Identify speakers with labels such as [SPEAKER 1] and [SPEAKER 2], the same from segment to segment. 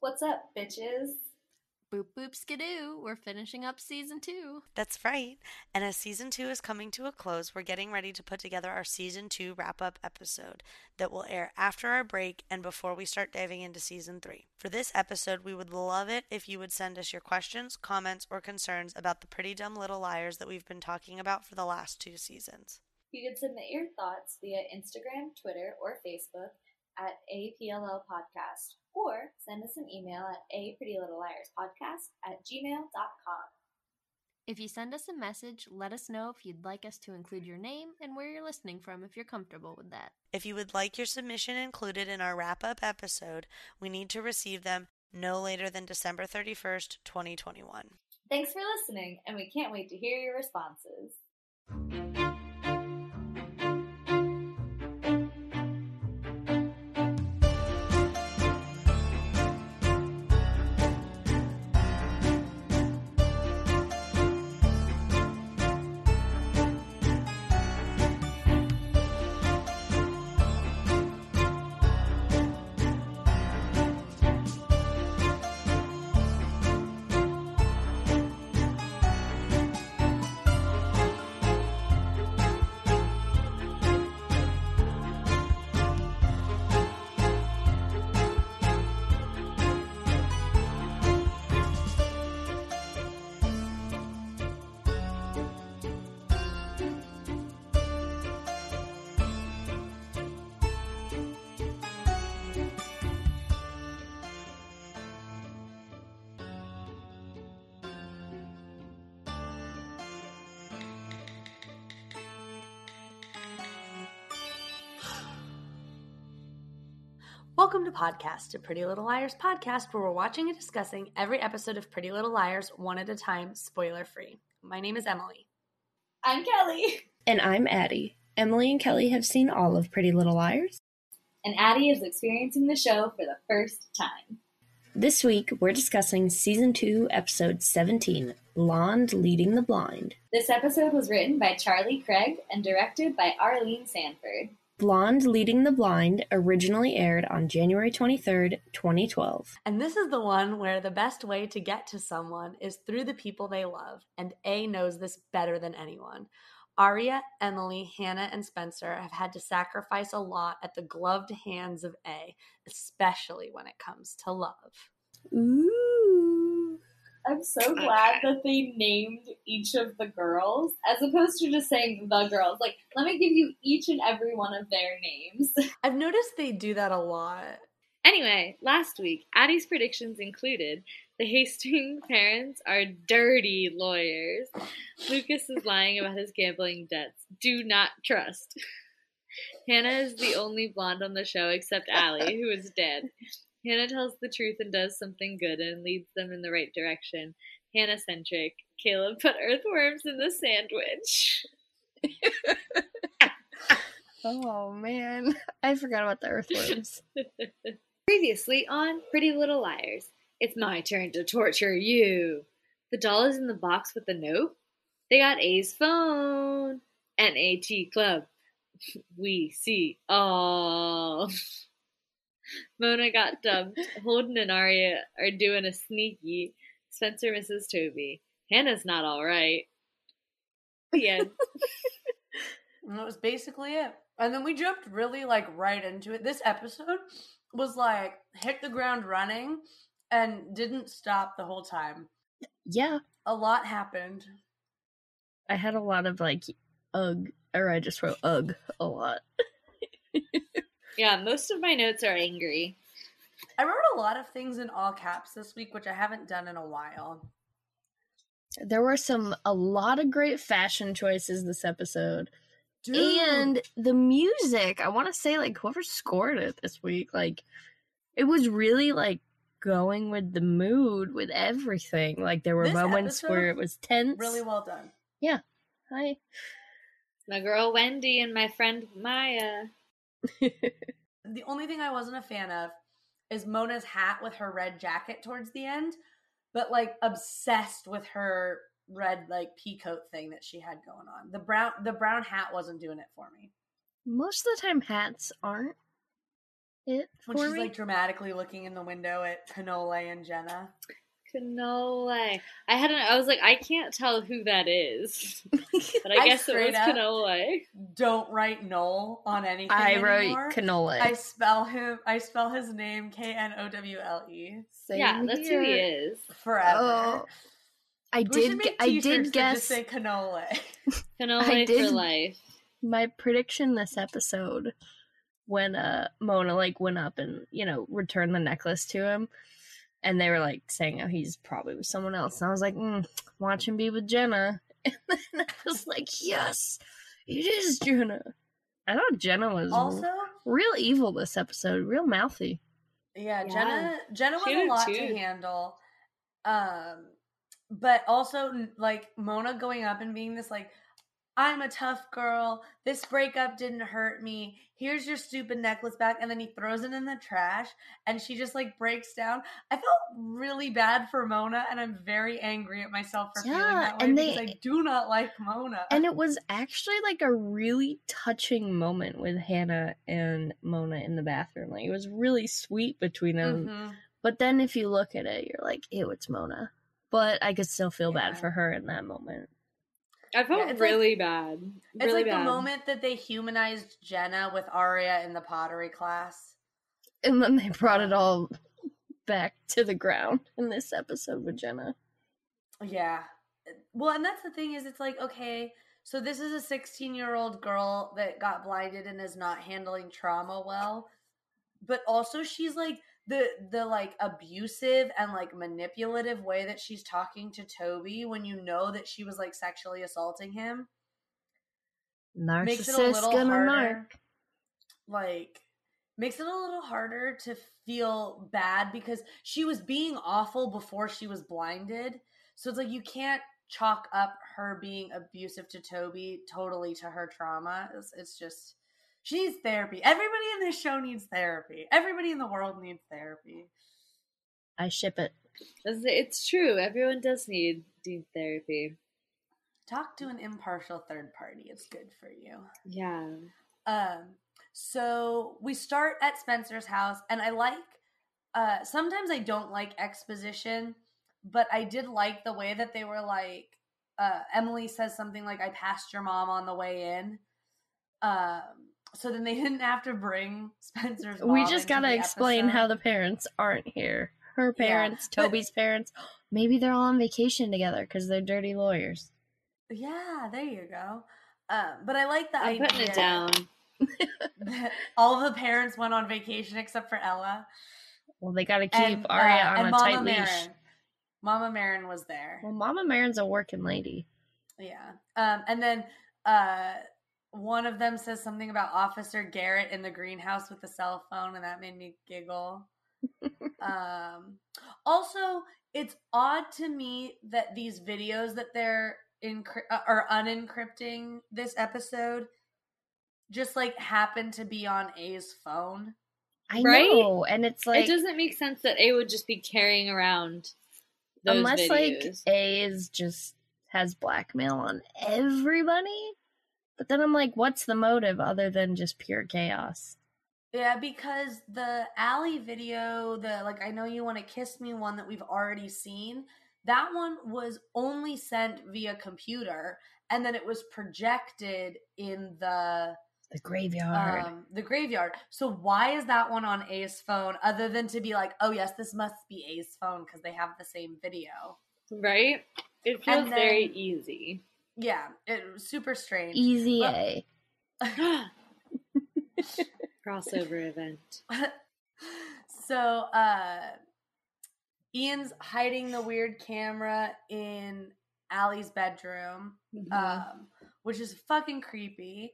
[SPEAKER 1] What's up, bitches?
[SPEAKER 2] Boop boop skidoo, we're finishing up season two.
[SPEAKER 3] That's right. And as season two is coming to a close, we're getting ready to put together our season two wrap up episode that will air after our break and before we start diving into season three. For this episode, we would love it if you would send us your questions, comments, or concerns about the pretty dumb little liars that we've been talking about for the last two seasons.
[SPEAKER 1] You can submit your thoughts via Instagram, Twitter, or Facebook at APLL Podcast, or send us an email at a pretty little liars podcast at gmail.com.
[SPEAKER 2] If you send us a message, let us know if you'd like us to include your name and where you're listening from if you're comfortable with that.
[SPEAKER 3] If you would like your submission included in our wrap up episode, we need to receive them no later than December 31st, 2021.
[SPEAKER 1] Thanks for listening, and we can't wait to hear your responses.
[SPEAKER 4] To Podcast, a Pretty Little Liars podcast where we're watching and discussing every episode of Pretty Little Liars one at a time, spoiler free. My name is Emily.
[SPEAKER 1] I'm Kelly.
[SPEAKER 5] And I'm Addie. Emily and Kelly have seen all of Pretty Little Liars.
[SPEAKER 1] And Addie is experiencing the show for the first time.
[SPEAKER 5] This week, we're discussing Season 2, Episode 17 Blonde Leading the Blind.
[SPEAKER 1] This episode was written by Charlie Craig and directed by Arlene Sanford.
[SPEAKER 5] Blonde Leading the Blind originally aired on January 23rd, 2012.
[SPEAKER 4] And this is the one where the best way to get to someone is through the people they love, and A knows this better than anyone. Aria, Emily, Hannah, and Spencer have had to sacrifice a lot at the gloved hands of A, especially when it comes to love.
[SPEAKER 5] Ooh.
[SPEAKER 1] I'm so glad that they named each of the girls as opposed to just saying the girls. Like, let me give you each and every one of their names.
[SPEAKER 4] I've noticed they do that a lot.
[SPEAKER 1] Anyway, last week, Addie's predictions included the Hastings parents are dirty lawyers. Lucas is lying about his gambling debts. Do not trust. Hannah is the only blonde on the show except Allie, who is dead. Hannah tells the truth and does something good and leads them in the right direction. Hannah centric. Caleb put earthworms in the sandwich.
[SPEAKER 5] Oh man, I forgot about the earthworms.
[SPEAKER 1] Previously on Pretty Little Liars. It's my turn to torture you. The doll is in the box with the note. They got A's phone. NAT Club. We see all. Mona got dumped. Holden and Aria are doing a sneaky. Spencer misses Toby. Hannah's not alright. The end.
[SPEAKER 4] And that was basically it. And then we jumped really like right into it. This episode was like hit the ground running and didn't stop the whole time.
[SPEAKER 5] yeah,
[SPEAKER 4] A lot happened.
[SPEAKER 5] I had a lot of like, ugh, or I just wrote ugh a lot.
[SPEAKER 1] yeah, most of my notes are angry.
[SPEAKER 4] I wrote a lot of things in all caps this week, which I haven't done in a while.
[SPEAKER 5] There were some, a lot of great fashion choices this episode.
[SPEAKER 4] Dude,
[SPEAKER 5] And the music, I want to say, like, whoever scored it this week, like, it was really like going with the mood with everything. Like, there were
[SPEAKER 4] This
[SPEAKER 5] moments where it was tense.
[SPEAKER 4] really well done. Yeah.
[SPEAKER 5] Hi.
[SPEAKER 1] My girl Wendy and my friend Maya.
[SPEAKER 4] The only thing I wasn't a fan of is Mona's hat with her red jacket towards the end, but like obsessed with her red like peacoat thing that she had going on. The brown the brown hat wasn't doing it for me.
[SPEAKER 5] Most of the time, hats aren't. it
[SPEAKER 4] When she's
[SPEAKER 5] me.
[SPEAKER 4] like dramatically looking in the window at Canole and Jenna.
[SPEAKER 1] Canole. I had an, I was like, I can't tell who that is, but I,
[SPEAKER 4] I
[SPEAKER 1] guess it
[SPEAKER 4] straight
[SPEAKER 1] was
[SPEAKER 4] up-
[SPEAKER 1] Canole.
[SPEAKER 4] Don't write Noel on anything
[SPEAKER 5] I wrote
[SPEAKER 4] anymore.
[SPEAKER 5] canola.
[SPEAKER 4] I spell him. I spell his name K N O W L E
[SPEAKER 1] Yeah, that's who he is.
[SPEAKER 4] forever.
[SPEAKER 5] Oh, I did.
[SPEAKER 4] make
[SPEAKER 5] gu- I
[SPEAKER 4] t-shirts
[SPEAKER 5] did guess
[SPEAKER 4] Just say cannoli.
[SPEAKER 1] Canole
[SPEAKER 5] I
[SPEAKER 1] for
[SPEAKER 5] did-
[SPEAKER 1] life.
[SPEAKER 5] my prediction this episode when uh Mona like went up and you know returned the necklace to him, and they were like saying "Oh, he's probably with someone else, and I was like, mm, watch him be with Jenna, and then I was like, yes, it is Jenna. I thought Jenna was
[SPEAKER 4] also,
[SPEAKER 5] real evil this episode, real mouthy.
[SPEAKER 4] yeah,
[SPEAKER 1] Yeah.
[SPEAKER 4] Jenna. Jenna
[SPEAKER 1] She
[SPEAKER 4] was a lot
[SPEAKER 1] too.
[SPEAKER 4] to handle. Um, but also like Mona going up and being this like, I'm a tough girl. This breakup didn't hurt me. Here's your stupid necklace back, and then he throws it in the trash, and she just like breaks down. I felt really bad for Mona, and I'm very angry at myself for feeling
[SPEAKER 5] Yeah,
[SPEAKER 4] that way
[SPEAKER 5] and
[SPEAKER 4] because
[SPEAKER 5] they-
[SPEAKER 4] I do not like Mona.
[SPEAKER 5] And it was actually like a really touching moment with Hannah and Mona in the bathroom. Like it was really sweet between them.
[SPEAKER 4] Mhm.
[SPEAKER 5] But then if you look at it, you're like, ew, it's Mona. But I could still feel
[SPEAKER 4] Yeah.
[SPEAKER 5] bad for her in that moment.
[SPEAKER 1] I felt
[SPEAKER 4] Yeah, it's like-
[SPEAKER 1] really bad.
[SPEAKER 4] It's like
[SPEAKER 1] bad.
[SPEAKER 4] the moment that they humanized Jenna with Aria in the pottery class.
[SPEAKER 5] And then they brought it all back to the ground in this episode with Jenna.
[SPEAKER 4] Yeah. Well, and that's the thing is it's like, okay, so this is a 16 year old girl that got blinded and is not handling trauma well. But also she's like the the like abusive and like manipulative way that she's talking to Toby when you know that she was like sexually assaulting him makes it a little
[SPEAKER 5] gonna
[SPEAKER 4] harder.
[SPEAKER 5] narc.
[SPEAKER 4] like makes it a little harder to feel bad because she was being awful before she was blinded. So it's like you can't chalk up her being abusive to Toby totally to her trauma. It's, it's just she needs therapy. Everybody in this show needs therapy. Everybody in the world needs therapy.
[SPEAKER 5] I ship it.
[SPEAKER 1] It's- It's true. Everyone does need need therapy.
[SPEAKER 4] Talk to an impartial third party. It's good for you.
[SPEAKER 1] Yeah.
[SPEAKER 4] Um, so we start at Spencer's house, and I like. Uh, sometimes I don't like exposition, but I did like the way that they were like. Uh, Emily says something like, "I passed your mom on the way in." Um, so then they didn't have to bring Spencer's.
[SPEAKER 5] we just gotta
[SPEAKER 4] the
[SPEAKER 5] explain how the parents aren't here. Her
[SPEAKER 4] Yeah,
[SPEAKER 5] parents,
[SPEAKER 4] but-
[SPEAKER 5] Toby's parents. Maybe they're all on vacation together because they're dirty lawyers.
[SPEAKER 4] Yeah, there you go. Um, but I like the
[SPEAKER 1] I'm
[SPEAKER 4] idea
[SPEAKER 1] putting it down.
[SPEAKER 4] that all the parents went on vacation except for Ella.
[SPEAKER 5] Well, they gotta keep
[SPEAKER 4] and,
[SPEAKER 5] Aria
[SPEAKER 4] uh,
[SPEAKER 5] on
[SPEAKER 4] and
[SPEAKER 5] a
[SPEAKER 4] Mama
[SPEAKER 5] tight leash.
[SPEAKER 4] Mama Marin was there.
[SPEAKER 5] Well, Mama Marin's a working lady.
[SPEAKER 4] Yeah. Um, and then uh, one of them says something about Officer Garrett in the greenhouse with the cell phone, and that made me giggle. um, also, it's odd to me that these videos that they're encry- uh, are unencrypting this episode just like happen to be on A's phone.
[SPEAKER 5] I
[SPEAKER 1] Right?
[SPEAKER 5] know, and it's like
[SPEAKER 1] it doesn't make sense that A would just be carrying around those
[SPEAKER 5] unless
[SPEAKER 1] videos.
[SPEAKER 5] like A is just has blackmail on everybody. But then I'm like, what's the motive other than just pure chaos?
[SPEAKER 4] Yeah, because the Allie video, the like I know you want to kiss me one that we've already seen, that one was only sent via computer and then it was projected in the
[SPEAKER 5] The graveyard.
[SPEAKER 4] um the graveyard. So why is that one on A's phone other than to be like, "Oh yes, this must be A's phone because they have the same video."
[SPEAKER 1] right? It feels
[SPEAKER 4] And
[SPEAKER 1] very easy.
[SPEAKER 4] Yeah, it was super strange.
[SPEAKER 5] Easy A.
[SPEAKER 1] Crossover event.
[SPEAKER 4] so uh Ian's hiding the weird camera in Allie's bedroom,
[SPEAKER 1] Mhm.
[SPEAKER 4] um, which is fucking creepy.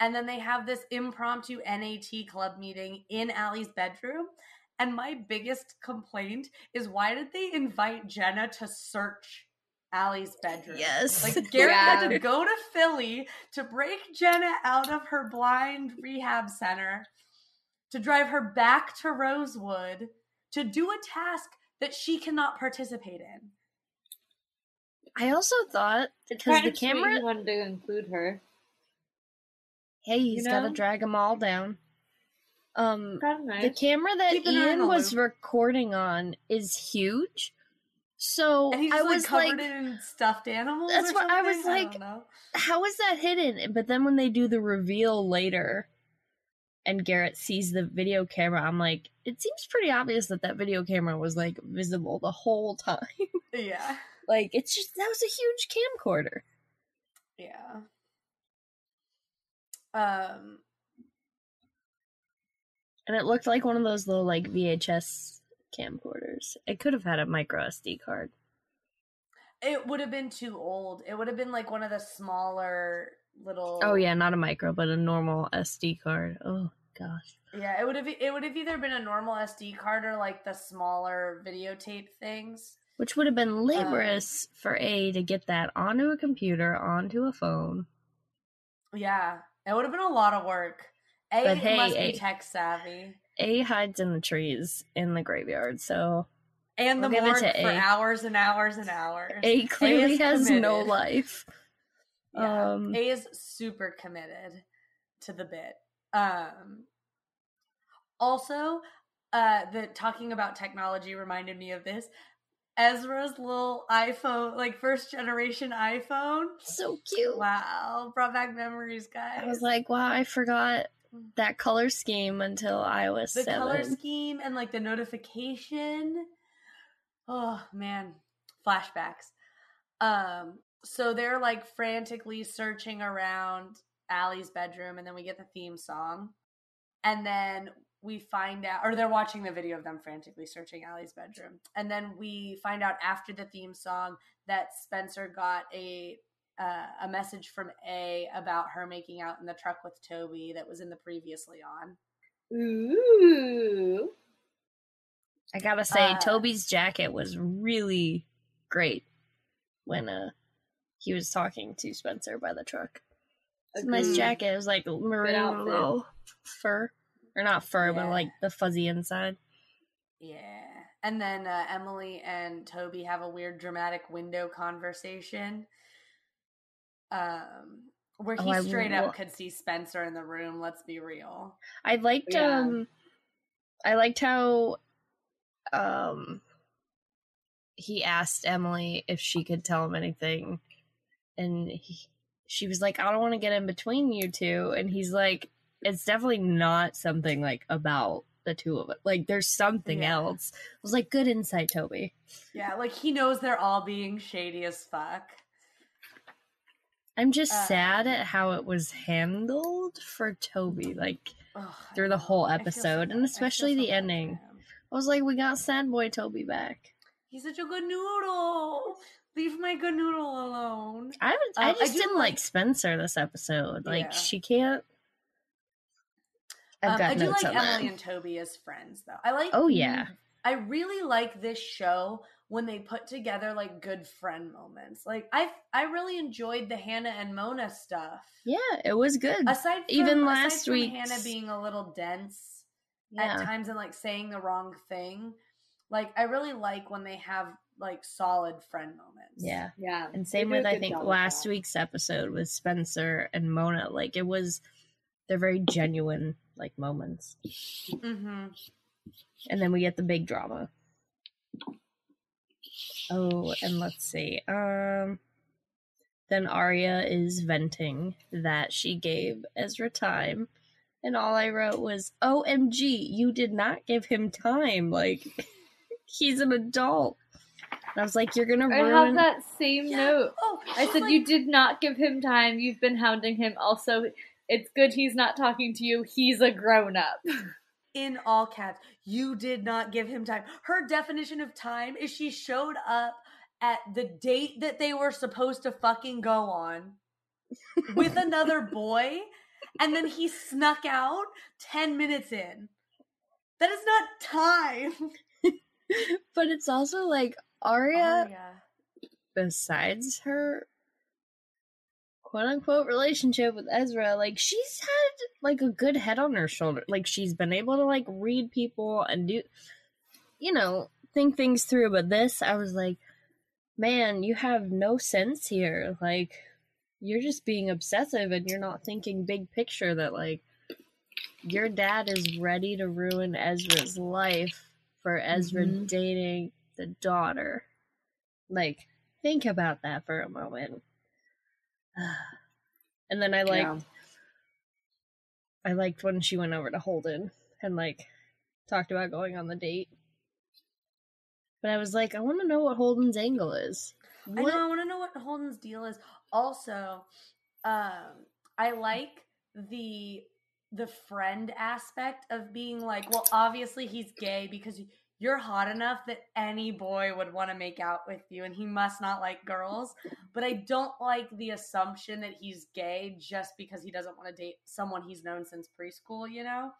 [SPEAKER 4] And then they have this impromptu NAT club meeting in Allie's bedroom. And my biggest complaint is why did they invite Jenna to search Allie's bedroom?
[SPEAKER 5] Yes.
[SPEAKER 4] Like Garrett had to go to Philly to break Jenna out of her blind rehab center, to drive her back to Rosewood to do a task that she cannot participate in.
[SPEAKER 5] I also thought
[SPEAKER 1] It's
[SPEAKER 5] because the
[SPEAKER 1] of sweet
[SPEAKER 5] camera,
[SPEAKER 1] he wanted to include her.
[SPEAKER 5] hey, he's
[SPEAKER 1] you
[SPEAKER 5] got to drag them all down. Um,
[SPEAKER 1] nice.
[SPEAKER 5] the camera that
[SPEAKER 4] Keeping her in
[SPEAKER 5] Ian was
[SPEAKER 4] loop.
[SPEAKER 5] recording on is huge. So
[SPEAKER 4] And he's
[SPEAKER 5] I
[SPEAKER 4] like
[SPEAKER 5] was
[SPEAKER 4] covered
[SPEAKER 5] like,
[SPEAKER 4] in stuffed animals.
[SPEAKER 5] That's what I was like-
[SPEAKER 4] know.
[SPEAKER 5] how is that hidden? But then when they do the reveal later and Garrett sees the video camera, I'm like, it seems pretty obvious that that video camera was like visible the whole time.
[SPEAKER 4] Yeah.
[SPEAKER 5] like, it's just, that was a huge camcorder.
[SPEAKER 4] Yeah. Um.
[SPEAKER 5] And it looked like one of those little like VHS camcorders. It could have had a micro SD card.
[SPEAKER 4] It would have been too old. It would have been like one of the smaller little.
[SPEAKER 5] Oh yeah, not a micro, but a normal SD card. Oh gosh.
[SPEAKER 4] Yeah, it would have. It would have either been a normal SD card or like the smaller videotape things.
[SPEAKER 5] Which would have been um, laborious for A to get that onto a computer, onto a phone.
[SPEAKER 4] Yeah, it would have been a lot of work. A
[SPEAKER 5] But hey,
[SPEAKER 4] must
[SPEAKER 5] A-
[SPEAKER 4] be tech savvy,
[SPEAKER 5] A hides in the trees in the graveyard, so
[SPEAKER 4] and the
[SPEAKER 5] We'll give
[SPEAKER 4] morgue for
[SPEAKER 5] A.
[SPEAKER 4] hours and hours and hours.
[SPEAKER 5] A clearly
[SPEAKER 4] is
[SPEAKER 5] has no life.
[SPEAKER 4] Yeah,
[SPEAKER 5] Um,
[SPEAKER 4] A is super committed to the bit. Um, also, uh, the talking about technology reminded me of this. Ezra's little iPhone, like first generation iPhone.
[SPEAKER 5] So cute.
[SPEAKER 4] Wow, brought back memories, guys.
[SPEAKER 5] I was like, wow, I forgot that color scheme until I was
[SPEAKER 4] the
[SPEAKER 5] seven.
[SPEAKER 4] color scheme and like the notification. Oh man, flashbacks. Um, so they're like frantically searching around Allie's bedroom, and then we get the theme song, and then we find out, or they're watching the video of them frantically searching Allie's bedroom, and then we find out after the theme song that Spencer got a uh, a message from A about her making out in the truck with Toby that was in the previously on.
[SPEAKER 1] Ooh.
[SPEAKER 5] I gotta say,
[SPEAKER 4] Uh,
[SPEAKER 5] Toby's jacket was really great when uh he was talking to Spencer by the truck. It's a nice jacket. It was like maroon
[SPEAKER 1] outfit.
[SPEAKER 5] little fur, or not fur, but like the fuzzy inside.
[SPEAKER 4] Yeah. And then uh, Emily and Toby have a weird dramatic window conversation. Um where he
[SPEAKER 5] Oh,
[SPEAKER 4] straight up could see Spencer in the room, let's be real.
[SPEAKER 5] I liked
[SPEAKER 1] Yeah.
[SPEAKER 5] um I liked how um he asked Emily if she could tell him anything and he, she was like I don't want to get in between you two and he's like it's definitely not something like about the two of it like there's something
[SPEAKER 4] Yeah.
[SPEAKER 5] else I was like good insight Toby
[SPEAKER 4] Yeah, like he knows they're all being shady as fuck.
[SPEAKER 5] I'm just
[SPEAKER 4] Uh,
[SPEAKER 5] sad at how it was handled for Toby like
[SPEAKER 4] I
[SPEAKER 5] Through the whole
[SPEAKER 4] I feel so
[SPEAKER 5] episode, and
[SPEAKER 4] I
[SPEAKER 5] especially
[SPEAKER 4] so
[SPEAKER 5] the ending. I was like we got sad boy Toby back
[SPEAKER 4] He's such a good noodle. Leave my good noodle alone.
[SPEAKER 5] I was, I
[SPEAKER 4] I
[SPEAKER 5] just
[SPEAKER 4] do
[SPEAKER 5] didn't
[SPEAKER 4] like-
[SPEAKER 5] like Spencer this episode. Like
[SPEAKER 4] Yeah.
[SPEAKER 5] she can't.
[SPEAKER 4] Um, I do like Emily
[SPEAKER 5] that.
[SPEAKER 4] and Toby as friends, though. I like.
[SPEAKER 5] Oh, yeah.
[SPEAKER 4] I really like this show when they put together like good friend moments. Like I, I really enjoyed the Hannah and Mona stuff.
[SPEAKER 5] Yeah, it was good.
[SPEAKER 4] Aside from,
[SPEAKER 5] Even last week,
[SPEAKER 4] Hannah being a little dense
[SPEAKER 5] yeah,
[SPEAKER 4] at times and like saying the wrong thing. Like I really like when they have like solid friend moments.
[SPEAKER 5] yeah.
[SPEAKER 1] Yeah.
[SPEAKER 5] And same with I think
[SPEAKER 1] job with
[SPEAKER 5] last week's episode with Spencer and Mona. Like it was, they're very genuine like moments.
[SPEAKER 4] Mm-hmm.
[SPEAKER 5] And then we get the big drama. Oh, and let's see. Um then Aria is venting that she gave Ezra time. And all I wrote was, OMG, you did not give him time. Like he's an adult. And I was like, You're gonna ruin."
[SPEAKER 1] I have that same note.
[SPEAKER 4] Oh,
[SPEAKER 1] I said
[SPEAKER 4] like-
[SPEAKER 1] you did not give him time. You've been hounding him. Also, it's good he's not talking to you. He's a grown up.
[SPEAKER 4] in all caps. You did not give him time. Her definition of time is she showed up at the date that they were supposed to fucking go on with another boy, and then he snuck out 10 minutes in. That is not time.
[SPEAKER 5] But it's also like Aria
[SPEAKER 4] Oh, yeah.
[SPEAKER 5] besides her quote unquote relationship with Ezra, like she's had like a good head on her shoulder. Like she's been able to like read people and do you know, think things through. But this I was like, man, you have no sense here. Like you're just being obsessive and you're not thinking big picture that like your dad is ready to ruin Ezra's life for Ezra
[SPEAKER 1] Mhm.
[SPEAKER 5] dating the daughter. Like, think about that for a moment. And then I liked
[SPEAKER 1] Yeah.
[SPEAKER 5] I liked when she went over to Holden and like talked about going on the date. But I was like, I want to know what Holden's angle is.
[SPEAKER 4] I know. I want to know what Holden's deal is. Also, um, I like the the friend aspect of being like, well, obviously he's gay because you're hot enough that any boy would want to make out with you, and he must not like girls. But I don't like the assumption that he's gay just because he doesn't want to date someone he's known since preschool. You know?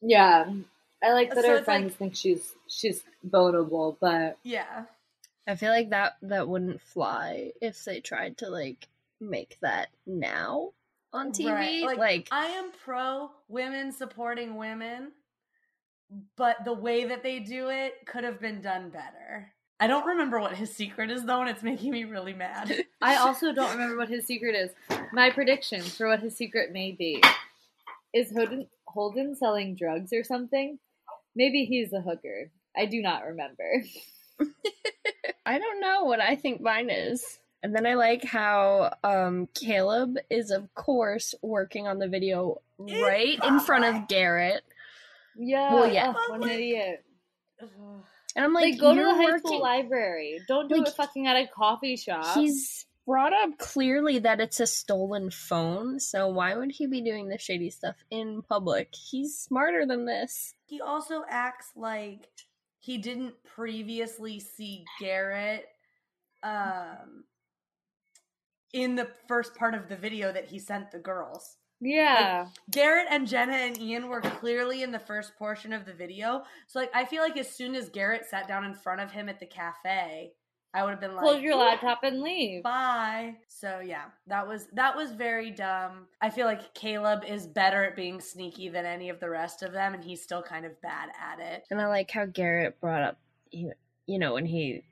[SPEAKER 1] Yeah. I like that
[SPEAKER 4] So
[SPEAKER 1] her
[SPEAKER 4] it's like-
[SPEAKER 1] friends think she's she's vulnerable, but
[SPEAKER 4] Yeah.
[SPEAKER 5] I feel like that that wouldn't fly if they tried to like make that now on TV.
[SPEAKER 4] Right.
[SPEAKER 5] Like,
[SPEAKER 4] Like, I am pro women supporting women, but the way that they do it could have been done better. I don't remember what his secret is though, and it's making me really mad.
[SPEAKER 1] I also don't remember what his secret is. My prediction for what his secret may be is Holden, Holden selling drugs or something. Maybe he's a hooker. I do not remember.
[SPEAKER 5] I don't know what I think mine is. And then I like how um Caleb is of course working on the video right in front of Garrett.
[SPEAKER 1] Yeah.
[SPEAKER 5] Well, yeah.
[SPEAKER 1] ugh, what an idiot.
[SPEAKER 5] And I'm
[SPEAKER 1] Like,
[SPEAKER 5] like,
[SPEAKER 1] go to the high
[SPEAKER 5] working
[SPEAKER 1] school library. Don't do
[SPEAKER 5] Like,
[SPEAKER 1] it fucking at a coffee shop.
[SPEAKER 5] He's brought up clearly that it's a stolen phone, so why would he be doing the shady stuff in public? He's smarter than this.
[SPEAKER 4] he also acts like he didn't previously see Garrett um in the first part of the video that he sent the girls.
[SPEAKER 1] Yeah.
[SPEAKER 4] Garrett and Jenna and Ian were clearly in the first portion of the video. So like I feel like as soon as Garrett sat down in front of him at the cafe, I would have been like
[SPEAKER 1] Close your laptop and leave.
[SPEAKER 4] Bye. So yeah, that was that was very dumb. I feel like Caleb is better at being sneaky than any of the rest of them and he's still kind of bad at it.
[SPEAKER 5] And I like how Garrett brought up, you you know, when he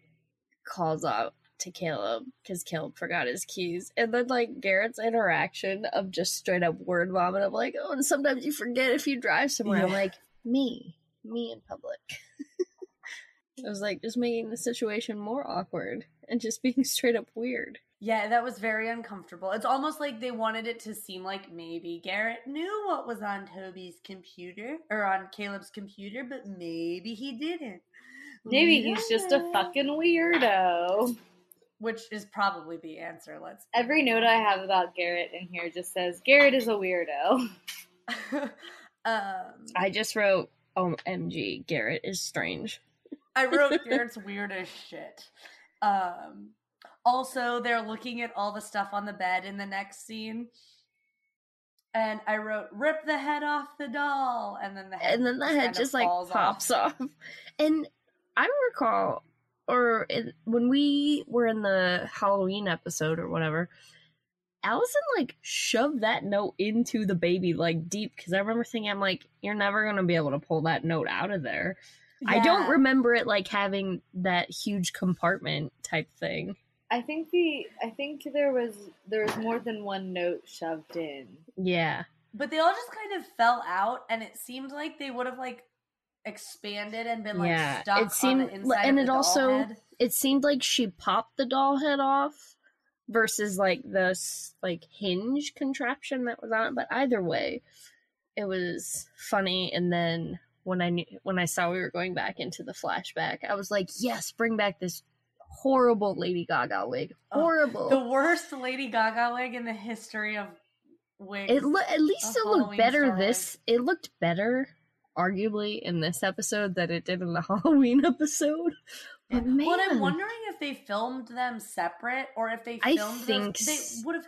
[SPEAKER 5] calls out to Caleb because Caleb forgot his keys. And then, like, Garrett's interaction of just straight up word vomit of, like, oh, and sometimes you forget if you drive somewhere. I'm like, me, me in public. I was like, just making the situation more awkward and just being straight up weird.
[SPEAKER 4] Yeah, that was very uncomfortable. It's almost like they wanted it to seem like maybe Garrett knew what was on Toby's computer or on Caleb's computer, but maybe he didn't.
[SPEAKER 1] Maybe
[SPEAKER 4] We
[SPEAKER 1] he's just a fucking weirdo.
[SPEAKER 4] Which is probably the answer. Let's.
[SPEAKER 1] Every note I have about Garrett in here just says Garrett is a weirdo.
[SPEAKER 4] um,
[SPEAKER 5] I just wrote, oh, MG, Garrett is strange.
[SPEAKER 4] I wrote Garrett's weird as shit. Um, also, they're looking at all the stuff on the bed in the next scene. And I wrote, rip the head off the doll. And then the head,
[SPEAKER 5] and then the
[SPEAKER 4] just
[SPEAKER 5] head just like
[SPEAKER 4] falls
[SPEAKER 5] pops off. And I recall, or in, when we were in the Halloween episode or whatever, Allison like shoved that note into the baby like deep because I remember thinking, I'm like, you're never gonna be able to pull that note out of there. I don't remember it like having that huge compartment type thing.
[SPEAKER 1] I think the I think there was there was more than one note shoved in.
[SPEAKER 5] Yeah,
[SPEAKER 4] But they all just kind of fell out, and it seemed like they would have like expanded and been like
[SPEAKER 5] Yeah,
[SPEAKER 4] stuck
[SPEAKER 5] it seemed-
[SPEAKER 4] on the inside
[SPEAKER 5] and it also-
[SPEAKER 4] head.
[SPEAKER 5] it seemed like she popped the doll head off versus like this like hinge contraption that was on it but either way it was funny and then when i knew when i saw we were going back into the flashback i was like yes bring back this horrible lady gaga wig
[SPEAKER 4] Oh,
[SPEAKER 5] horrible
[SPEAKER 4] the worst Lady Gaga wig in the history of wigs.
[SPEAKER 5] it lo- at least it looked
[SPEAKER 4] Halloween
[SPEAKER 5] better this it looked better arguably in this episode that it did in the halloween episode but man
[SPEAKER 4] Well, I'm wondering if they filmed them separate or if they filmed I
[SPEAKER 5] think
[SPEAKER 4] those. They would have.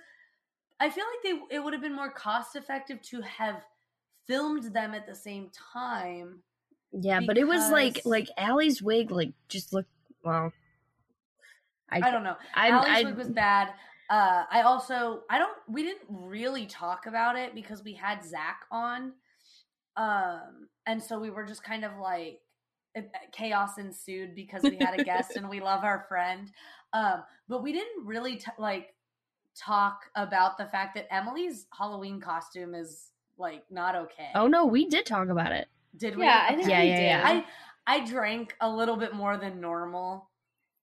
[SPEAKER 4] I feel like they it would have been more cost effective to have filmed them at the same time.
[SPEAKER 5] Yeah, but it was like like Allie's wig like just looked well. I,
[SPEAKER 4] I don't know.
[SPEAKER 5] I'm,
[SPEAKER 4] Allie's
[SPEAKER 5] I,
[SPEAKER 4] wig was bad. Uh, I also I don't we didn't really talk about it because we had Zach on, um, and so we were just kind of like chaos ensued because we had a guest and we love our friend, um, but we didn't really t- like talk about the fact that Emily's Halloween costume is like not okay.
[SPEAKER 5] Oh no, we did talk about it.
[SPEAKER 4] did we?
[SPEAKER 1] Yeah, I think
[SPEAKER 5] Yeah,
[SPEAKER 1] we
[SPEAKER 5] yeah,
[SPEAKER 1] did.
[SPEAKER 5] yeah.
[SPEAKER 4] I I drank a little bit more than normal.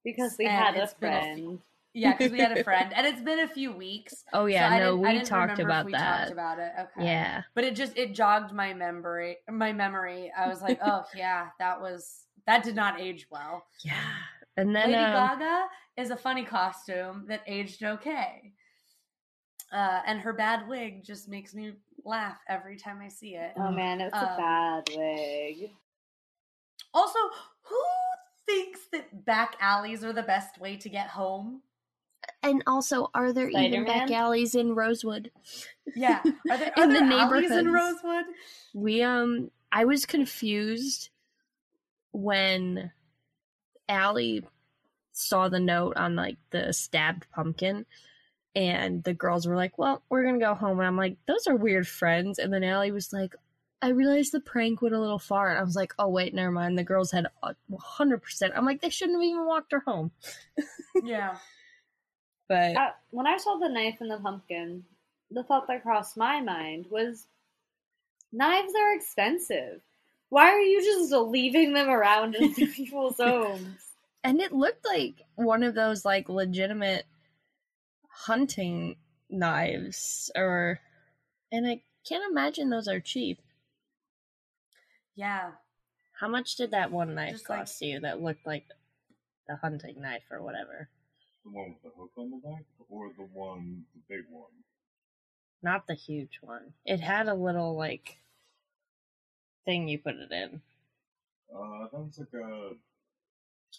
[SPEAKER 1] because we had a
[SPEAKER 4] it's a few-
[SPEAKER 1] friend.
[SPEAKER 4] Yeah, because we had a friend, and it's been a few weeks.
[SPEAKER 5] Oh yeah,
[SPEAKER 4] so
[SPEAKER 5] no, we talked about
[SPEAKER 4] we
[SPEAKER 5] that.
[SPEAKER 4] Talked about it. Okay.
[SPEAKER 5] Yeah.
[SPEAKER 4] but it just it jogged my memory. My memory. I was like, oh yeah, that was that did not age well.
[SPEAKER 5] Yeah. And then
[SPEAKER 4] Lady
[SPEAKER 5] um,
[SPEAKER 4] Gaga is a funny costume that aged okay. Uh, and her bad wig just makes me laugh every time I see it.
[SPEAKER 1] Oh man, it's a
[SPEAKER 4] Um,
[SPEAKER 1] bad wig.
[SPEAKER 4] Also, who thinks that back alleys are the best way to get home?
[SPEAKER 5] And also are there even back alleys in Rosewood?
[SPEAKER 4] Yeah, are there, are
[SPEAKER 5] In the
[SPEAKER 4] there alleys in. Rosewood?
[SPEAKER 5] We um I was confused when Allie saw the note on like the stabbed pumpkin and the girls were like, Well, we're gonna go home and I'm like, Those are weird friends and then Allie was like I realized the prank went a little far and I was like, Oh wait, never mind. The girls had hundred percent. I'm like, they shouldn't have even walked her home.
[SPEAKER 4] Yeah.
[SPEAKER 5] But
[SPEAKER 1] Uh, when I saw the knife and the pumpkin, the thought that crossed my mind was knives are expensive. Why are you just leaving them around in people's homes?
[SPEAKER 5] and it looked like one of those like legitimate hunting knives or and i can't imagine those are cheap
[SPEAKER 4] Yeah.
[SPEAKER 5] how much did that one knife
[SPEAKER 4] Just like-
[SPEAKER 5] cost you that looked like the hunting knife or whatever
[SPEAKER 6] The one with the hook on the back, or the one, the big one?
[SPEAKER 5] not the huge one it had a little like thing you put it in
[SPEAKER 6] Uh, that was like a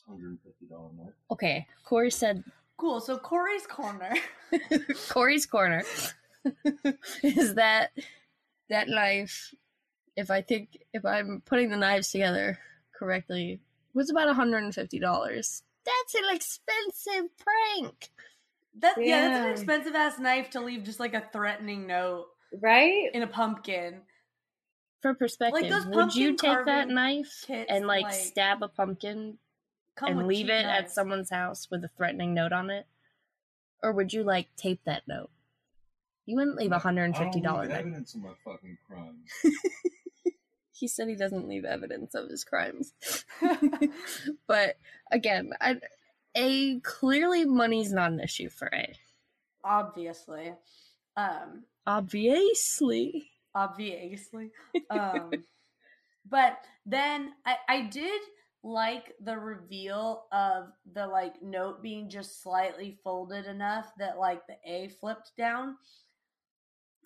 [SPEAKER 6] hundred and fifty dollar knife.
[SPEAKER 5] okay corey said
[SPEAKER 4] Cool. So Corey's corner.
[SPEAKER 5] corey's corner is that that knife if i think if i'm putting the knives together correctly was about $150 that's an expensive prank.
[SPEAKER 4] That yeah, that's an expensive ass knife to leave just like a threatening note
[SPEAKER 1] Right?
[SPEAKER 4] in a pumpkin.
[SPEAKER 5] for perspective
[SPEAKER 4] those
[SPEAKER 5] would you take that knife
[SPEAKER 4] kits,
[SPEAKER 5] and like,
[SPEAKER 4] like,
[SPEAKER 5] stab a pumpkin and leave
[SPEAKER 4] cheap
[SPEAKER 5] it at someone's house with a threatening note on it? Or would you like tape that note? You wouldn't leave a hundred and fifty
[SPEAKER 6] dollar
[SPEAKER 5] dollar
[SPEAKER 6] don't leave
[SPEAKER 5] note
[SPEAKER 6] evidence of my fucking crimes.
[SPEAKER 5] he said he doesn't leave evidence of his crimes. But again I, a clearly money's not an issue for a
[SPEAKER 4] obviously. Um
[SPEAKER 5] obviously
[SPEAKER 4] obviously. Um but then I I did like the reveal of the like note being just slightly folded enough that like the A flipped down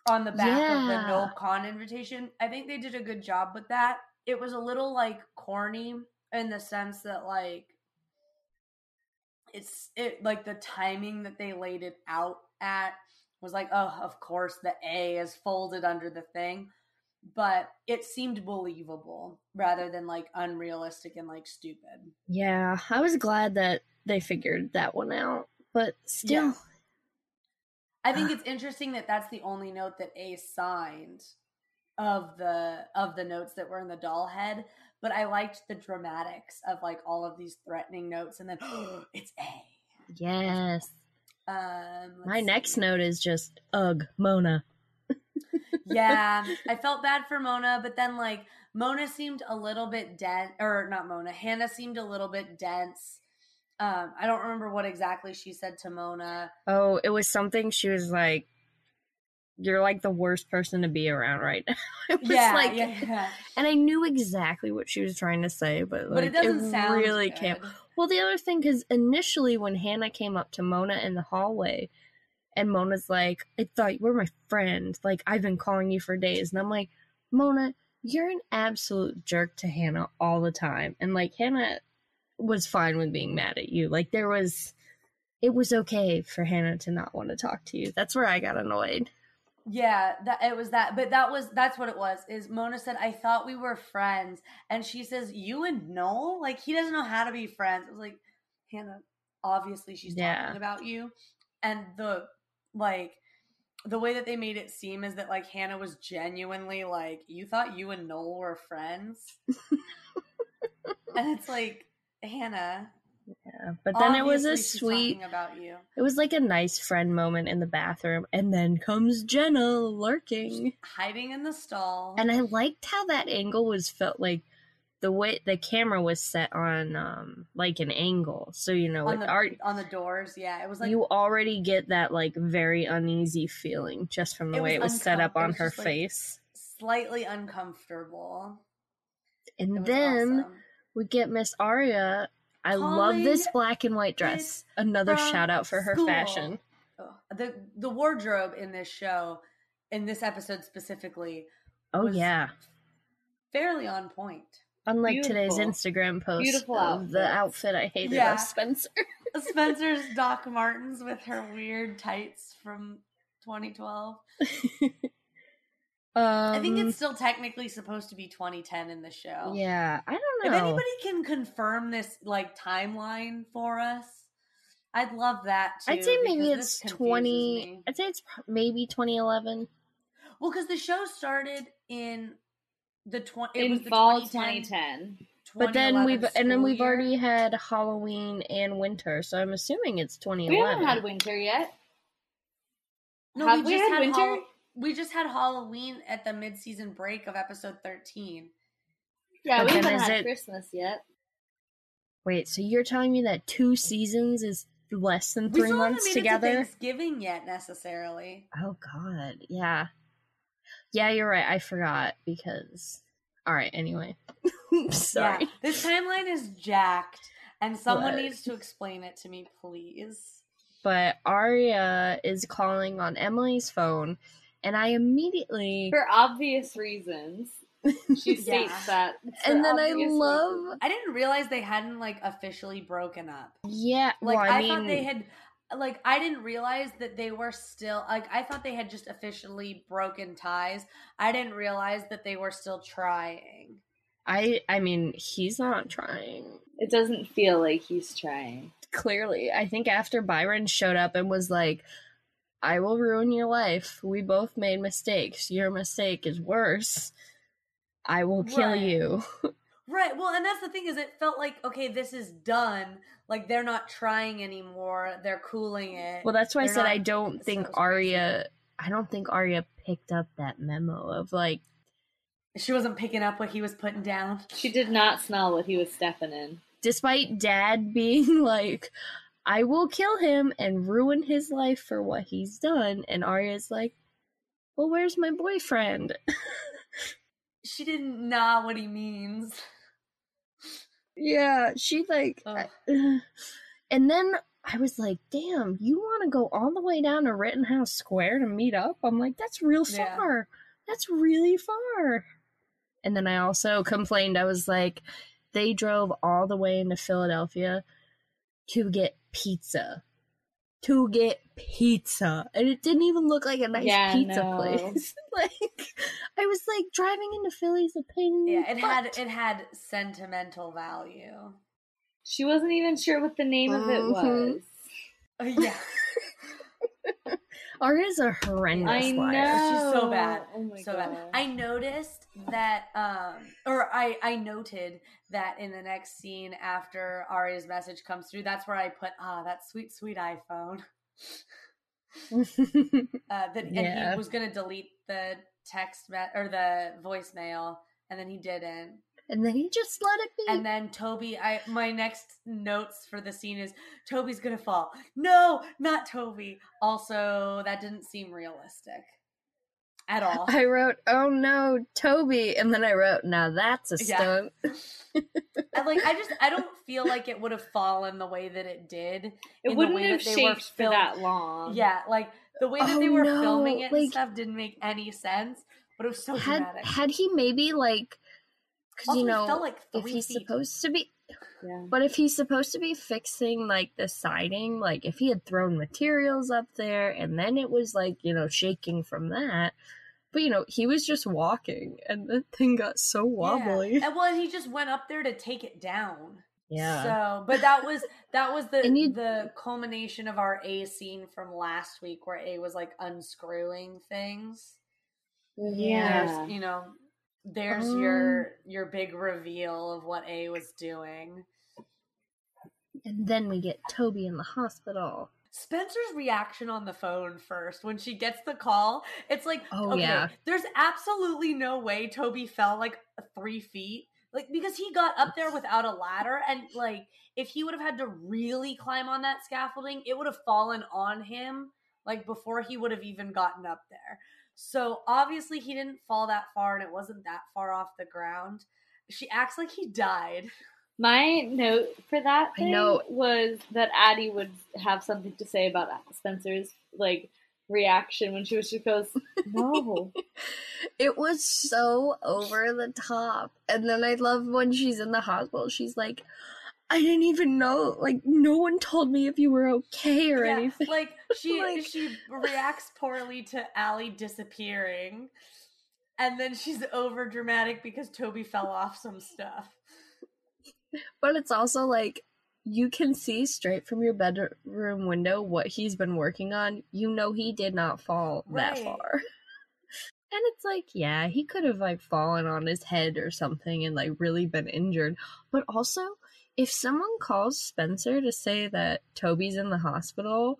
[SPEAKER 4] on the back of the no con invitation. I think they did a good job with that. It was a little like corny in the sense that like it's it like the timing that they laid it out at was like, oh, of course the A is folded under the thing. But it seemed believable rather than like unrealistic and like stupid.
[SPEAKER 5] yeah i was glad that they figured that one out but still
[SPEAKER 4] Yeah. I think ah. it's interesting that that's the only note that A signed of the of the notes that were in the doll head. But I liked the dramatics of like all of these threatening notes, and then it's A.
[SPEAKER 5] yes
[SPEAKER 4] Um,
[SPEAKER 5] my
[SPEAKER 4] let's
[SPEAKER 5] next note is just ugh mona
[SPEAKER 4] yeah, I felt bad for Mona, but then like Mona seemed a little bit dense, or not Mona, Hannah seemed a little bit dense. Um, I don't remember what exactly she said to Mona.
[SPEAKER 5] Oh, it was something she was like, "You're like the worst person to be around right now." It was
[SPEAKER 4] yeah,
[SPEAKER 5] like,
[SPEAKER 4] yeah,
[SPEAKER 5] and I knew exactly what she was trying to say, but like,
[SPEAKER 4] but it doesn't sound
[SPEAKER 5] really
[SPEAKER 4] good.
[SPEAKER 5] came. Well, the other thing, because initially when Hannah came up to Mona in the hallway, and Mona's like, "I thought you were my friend. Like I've been calling you for days," and I'm like, "Mona, you're an absolute jerk to Hannah all the time," and like Hannah was fine with being mad at you. Like there was, it was okay for Hannah to not want to talk to you. That's where I got annoyed.
[SPEAKER 4] Yeah, that it was that, but that was that's what it was. Is Mona said, "I thought we were friends," and she says, "You and Noel, like he doesn't know how to be friends." I was like, Hannah, obviously she's
[SPEAKER 5] Yeah.
[SPEAKER 4] talking about you, and the like the way that they made it seem is that like Hannah was genuinely like, "You thought you and Noel were friends," and it's like, Hannah,
[SPEAKER 5] Yeah, but then it was a sweet.
[SPEAKER 4] about you.
[SPEAKER 5] It was like a nice friend moment in the bathroom, and then comes Jenna lurking.
[SPEAKER 4] hiding in the stall.
[SPEAKER 5] And I liked how that angle was felt like the way the camera was set on um like an angle. So you know,
[SPEAKER 4] on the
[SPEAKER 5] art
[SPEAKER 4] on the doors, yeah, it was like
[SPEAKER 5] you already get that like very uneasy feeling just from the
[SPEAKER 4] It
[SPEAKER 5] way it
[SPEAKER 4] was
[SPEAKER 5] was set up on her
[SPEAKER 4] like,
[SPEAKER 5] face.
[SPEAKER 4] slightly uncomfortable.
[SPEAKER 5] And then
[SPEAKER 4] awesome.
[SPEAKER 5] we get Miss Aria. I love this black and white dress. Another shout out for her
[SPEAKER 4] school.
[SPEAKER 5] fashion.
[SPEAKER 4] Ugh. the the wardrobe in this show, in this episode specifically,
[SPEAKER 5] Oh
[SPEAKER 4] was
[SPEAKER 5] yeah.
[SPEAKER 4] fairly on point.
[SPEAKER 5] Unlike today's Instagram post
[SPEAKER 1] Beautiful
[SPEAKER 5] of the outfit I hated
[SPEAKER 4] Yeah.
[SPEAKER 5] of Spencer.
[SPEAKER 4] Spencer's Doc Martens with her weird tights from 2012.
[SPEAKER 5] um,
[SPEAKER 4] I think it's still technically supposed to be 2010 in the show.
[SPEAKER 5] yeah. I don't know.
[SPEAKER 4] If anybody can confirm this like timeline for us, I'd love that too.
[SPEAKER 5] I'd say maybe it's twenty.
[SPEAKER 4] me.
[SPEAKER 5] I'd say it's maybe twenty eleven.
[SPEAKER 4] Well, because the show started in the twenty.
[SPEAKER 1] In
[SPEAKER 4] was the
[SPEAKER 1] fall
[SPEAKER 4] 2010,
[SPEAKER 1] 2010.
[SPEAKER 5] But then we've and then we've
[SPEAKER 4] year.
[SPEAKER 5] already had Halloween and winter, so I'm assuming it's 2011.
[SPEAKER 1] We haven't had winter yet.
[SPEAKER 4] No,
[SPEAKER 1] Have
[SPEAKER 4] we
[SPEAKER 1] we
[SPEAKER 4] just
[SPEAKER 1] had
[SPEAKER 4] had
[SPEAKER 1] winter?
[SPEAKER 4] Hall- we just had Halloween at the mid-season break of episode thirteen.
[SPEAKER 1] Yeah,
[SPEAKER 5] But
[SPEAKER 1] we haven't had
[SPEAKER 5] it-
[SPEAKER 1] Christmas yet.
[SPEAKER 5] Wait, so you're telling me that two seasons is less than three
[SPEAKER 4] still
[SPEAKER 5] months
[SPEAKER 4] haven't it to
[SPEAKER 5] together?
[SPEAKER 4] Thanksgiving yet necessarily.
[SPEAKER 5] Oh God, yeah, yeah, you're right. I forgot because. All right. Anyway, sorry.
[SPEAKER 4] Yeah, this timeline is jacked, and someone
[SPEAKER 5] What?
[SPEAKER 4] needs to explain it to me, please.
[SPEAKER 5] But Aria is calling on Emily's phone, and I immediately
[SPEAKER 1] For obvious reasons. She states
[SPEAKER 4] Yeah.
[SPEAKER 1] that.
[SPEAKER 5] and then I love
[SPEAKER 1] reasons.
[SPEAKER 4] I didn't realize they hadn't like officially broken up.
[SPEAKER 5] yeah.
[SPEAKER 4] Like
[SPEAKER 5] well,
[SPEAKER 4] I,
[SPEAKER 5] I, mean,
[SPEAKER 4] thought they had like I didn't realize that they were still like I thought they had just officially broken ties. I didn't realize that they were still trying.
[SPEAKER 5] I I mean he's not trying.
[SPEAKER 1] It doesn't feel like he's trying.
[SPEAKER 5] Clearly, I think after Byron showed up and was like, "I will ruin your life. We both made mistakes. Your mistake is worse. I will kill
[SPEAKER 4] Right.
[SPEAKER 5] you."
[SPEAKER 4] Right. Well, and that's the thing is it felt like okay, this is done. Like they're not trying anymore. They're cooling it.
[SPEAKER 5] Well, that's why I
[SPEAKER 4] They're
[SPEAKER 5] said
[SPEAKER 4] not-
[SPEAKER 5] I don't think
[SPEAKER 4] it's.
[SPEAKER 5] Aria. I don't think Aria picked up that memo of like,
[SPEAKER 4] she wasn't picking up what he was putting down.
[SPEAKER 1] She did not smell what he was stepping in.
[SPEAKER 5] despite Dad being like, "I will kill him and ruin his life for what he's done," and Aria's like, "Well, where's my boyfriend?"
[SPEAKER 4] She didn't know what he means.
[SPEAKER 5] yeah, she like, and then I was like, "Damn, you want to go all the way down to Rittenhouse Square to meet up?" I'm like, "That's real
[SPEAKER 4] Yeah.
[SPEAKER 5] far. That's really far." And then I also complained. I was like, "They drove all the way into Philadelphia to get pizza." To get pizza, and it didn't even look like a nice
[SPEAKER 1] Yeah,
[SPEAKER 5] pizza
[SPEAKER 1] no.
[SPEAKER 5] place. like, I was like, driving into Philly's a pain.
[SPEAKER 4] Yeah, it had it had sentimental value.
[SPEAKER 1] She wasn't even sure what the name of it
[SPEAKER 5] Mhm.
[SPEAKER 1] was.
[SPEAKER 4] Uh, yeah.
[SPEAKER 5] Aria's a horrendous
[SPEAKER 1] I know.
[SPEAKER 4] She's so bad.
[SPEAKER 1] Oh my
[SPEAKER 4] so
[SPEAKER 1] god.
[SPEAKER 4] bad. I noticed that, um, or I I noted that in the next scene after Aria's message comes through, that's where I put ah that sweet sweet iPhone. Uh, that and
[SPEAKER 5] Yeah.
[SPEAKER 4] he was gonna delete the text me- or the voicemail, and then he didn't.
[SPEAKER 5] and then he just let it be.
[SPEAKER 4] And then Toby, I my next notes for the scene is Toby's gonna fall. No, not Toby. Also, that didn't seem realistic at all.
[SPEAKER 5] I wrote, "Oh no, Toby," and then I wrote, "Now that's a
[SPEAKER 4] Yeah.
[SPEAKER 5] stunt."
[SPEAKER 4] I like I just I don't feel like it would have fallen the way that it did.
[SPEAKER 1] it
[SPEAKER 4] in
[SPEAKER 1] wouldn't
[SPEAKER 4] way
[SPEAKER 1] have
[SPEAKER 4] that they were
[SPEAKER 1] shaped for that long.
[SPEAKER 4] Yeah, like the way that
[SPEAKER 5] Oh,
[SPEAKER 4] they were
[SPEAKER 5] no,
[SPEAKER 4] filming it and stuff didn't make any sense. But it was so
[SPEAKER 5] had
[SPEAKER 4] dramatic.
[SPEAKER 5] had he maybe like, because
[SPEAKER 4] Also,
[SPEAKER 5] you
[SPEAKER 4] he
[SPEAKER 5] know,
[SPEAKER 4] fell, like,
[SPEAKER 5] if he's
[SPEAKER 4] feet.
[SPEAKER 5] supposed to be,
[SPEAKER 1] Yeah.
[SPEAKER 5] but if he's supposed to be fixing like the siding, like if he had thrown materials up there and then it was like you know shaking from that. But you know, he was just walking, and the thing got so wobbly.
[SPEAKER 4] Yeah. And well, he just went up there to take it down.
[SPEAKER 5] Yeah.
[SPEAKER 4] So, but that was that was the
[SPEAKER 5] you-
[SPEAKER 4] the culmination of our A scene from last week, where A was like unscrewing things.
[SPEAKER 1] Yeah.
[SPEAKER 4] There's, you know, there's
[SPEAKER 5] Um,
[SPEAKER 4] your your big reveal of what A was doing.
[SPEAKER 5] And then we get Toby in the hospital.
[SPEAKER 4] Spencer's reaction on the phone first when she gets the call, it's like,
[SPEAKER 5] Oh,
[SPEAKER 4] okay,
[SPEAKER 5] yeah.
[SPEAKER 4] there's absolutely no way Toby fell like three feet. Like, because he got up there without a ladder, and like, if he would have had to really climb on that scaffolding, it would have fallen on him, like, before he would have even gotten up there. So, obviously, he didn't fall that far, and it wasn't that far off the ground. She acts like he died.
[SPEAKER 1] My note for that thing was that Addie would have something to say about Spencer's like reaction when she was she goes, No.
[SPEAKER 5] It was so over the top. And then I love when she's in the hospital. She's like, I didn't even know. Like, no one told me if you were okay or
[SPEAKER 4] Yeah,
[SPEAKER 5] anything.
[SPEAKER 4] Like she
[SPEAKER 5] Like-
[SPEAKER 4] she reacts poorly to Allie disappearing, and then she's over dramatic because Toby fell off some stuff.
[SPEAKER 5] But it's also like, you can see straight from your bedroom window what he's been working on. You know he did not fall that far. And it's like, yeah, he could have like fallen on his head or something and like really been injured. But also, if someone calls Spencer to say that Toby's in the hospital,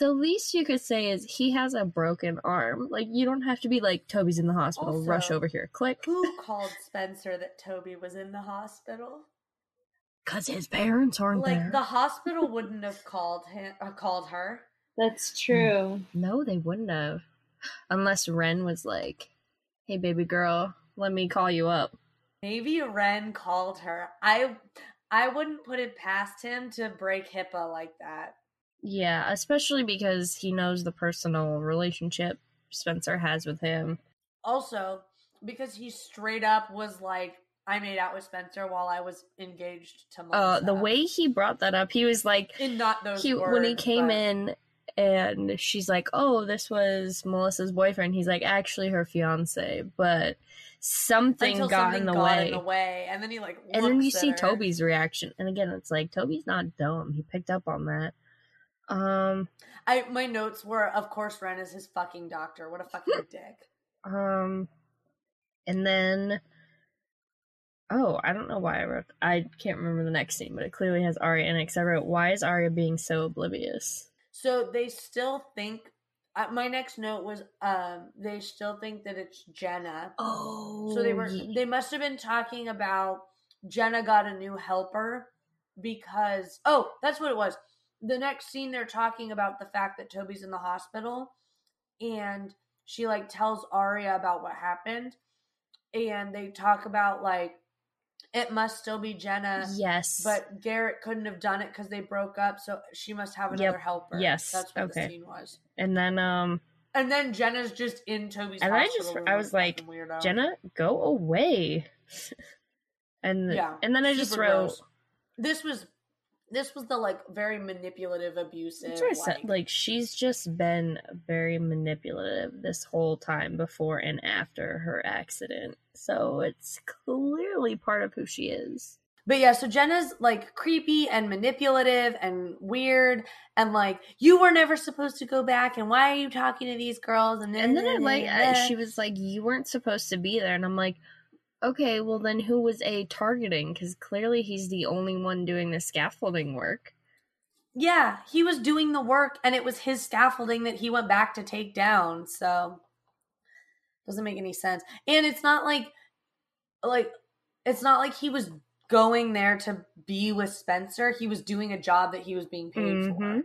[SPEAKER 5] the least you could say is he has a broken arm. Like you don't have to be like Toby's in the hospital, rush over here, click.
[SPEAKER 4] Who called Spencer that Toby was in the hospital?
[SPEAKER 5] Cause his parents aren't
[SPEAKER 4] Like
[SPEAKER 5] there.
[SPEAKER 4] the hospital wouldn't have called him, uh, called her.
[SPEAKER 1] That's true.
[SPEAKER 5] No, they wouldn't have. Unless Wren was like, "Hey, baby girl, let me call you up."
[SPEAKER 4] Maybe Wren called her. I I wouldn't put it past him to break HIPAA like that.
[SPEAKER 5] Yeah, especially because he knows the personal relationship Spencer has with him.
[SPEAKER 4] Also, because he straight up was like, I made out with Spencer while I was engaged to Melissa.
[SPEAKER 5] Uh, the way he brought that up, he was like,
[SPEAKER 4] in not those
[SPEAKER 5] he
[SPEAKER 4] words,
[SPEAKER 5] when he came
[SPEAKER 4] but-
[SPEAKER 5] in and she's like, "Oh, this was Melissa's boyfriend." He's like, "Actually, her fiance," but something
[SPEAKER 4] until
[SPEAKER 5] got
[SPEAKER 4] something
[SPEAKER 5] in the
[SPEAKER 4] got
[SPEAKER 5] way.
[SPEAKER 4] in the way, and then he like,
[SPEAKER 5] and then you see
[SPEAKER 4] her.
[SPEAKER 5] Toby's reaction, and again, it's like Toby's not dumb. He picked up on that. Um,
[SPEAKER 4] I my notes were, of course, Wren is his fucking doctor. What a fucking dick.
[SPEAKER 5] Um, and then, oh, I don't know why I wrote. I can't remember the next scene, but it clearly has Aria in it. Because I wrote, "Why is Aria being so oblivious?"
[SPEAKER 4] So they still think. Uh, my next note was, um, they still think that it's Jenna.
[SPEAKER 5] Oh,
[SPEAKER 4] So they were they must have been talking about Jenna got a new helper because oh, that's what it was. The next scene they're talking about the fact that Toby's in the hospital and she like tells Aria about what happened and they talk about like it must still be Jenna
[SPEAKER 5] yes,
[SPEAKER 4] but Garrett couldn't have done it cuz they broke up so she must have
[SPEAKER 5] Yep.
[SPEAKER 4] another helper.
[SPEAKER 5] Yes.
[SPEAKER 4] That's what
[SPEAKER 5] Okay.
[SPEAKER 4] the scene was.
[SPEAKER 5] and then um,
[SPEAKER 4] And then Jenna's just in Toby's
[SPEAKER 5] And I just- I was like. Jenna, go away. and
[SPEAKER 4] Yeah.
[SPEAKER 5] and then I just wrote.
[SPEAKER 4] gross. This was this was the like very manipulative, abusive.
[SPEAKER 5] That's what I said.
[SPEAKER 4] like-
[SPEAKER 5] Like she's just been very manipulative this whole time before and after her accident. So it's clearly part of who she is.
[SPEAKER 4] But yeah, so Jenna's like creepy and manipulative and weird and like you were never supposed to go back and why are you talking to these girls and
[SPEAKER 5] And then I like
[SPEAKER 4] she
[SPEAKER 5] she was like, "You weren't supposed to be there," and I'm like, "Okay, well then who was a targeting? Because clearly he's the only one doing the scaffolding work."
[SPEAKER 4] Yeah, he was doing the work and it was his scaffolding that he went back to take down. So doesn't make any sense. And it's not like like it's not like he was going there to be with Spencer. He was doing a job that he was being paid
[SPEAKER 5] Mhm.
[SPEAKER 4] for.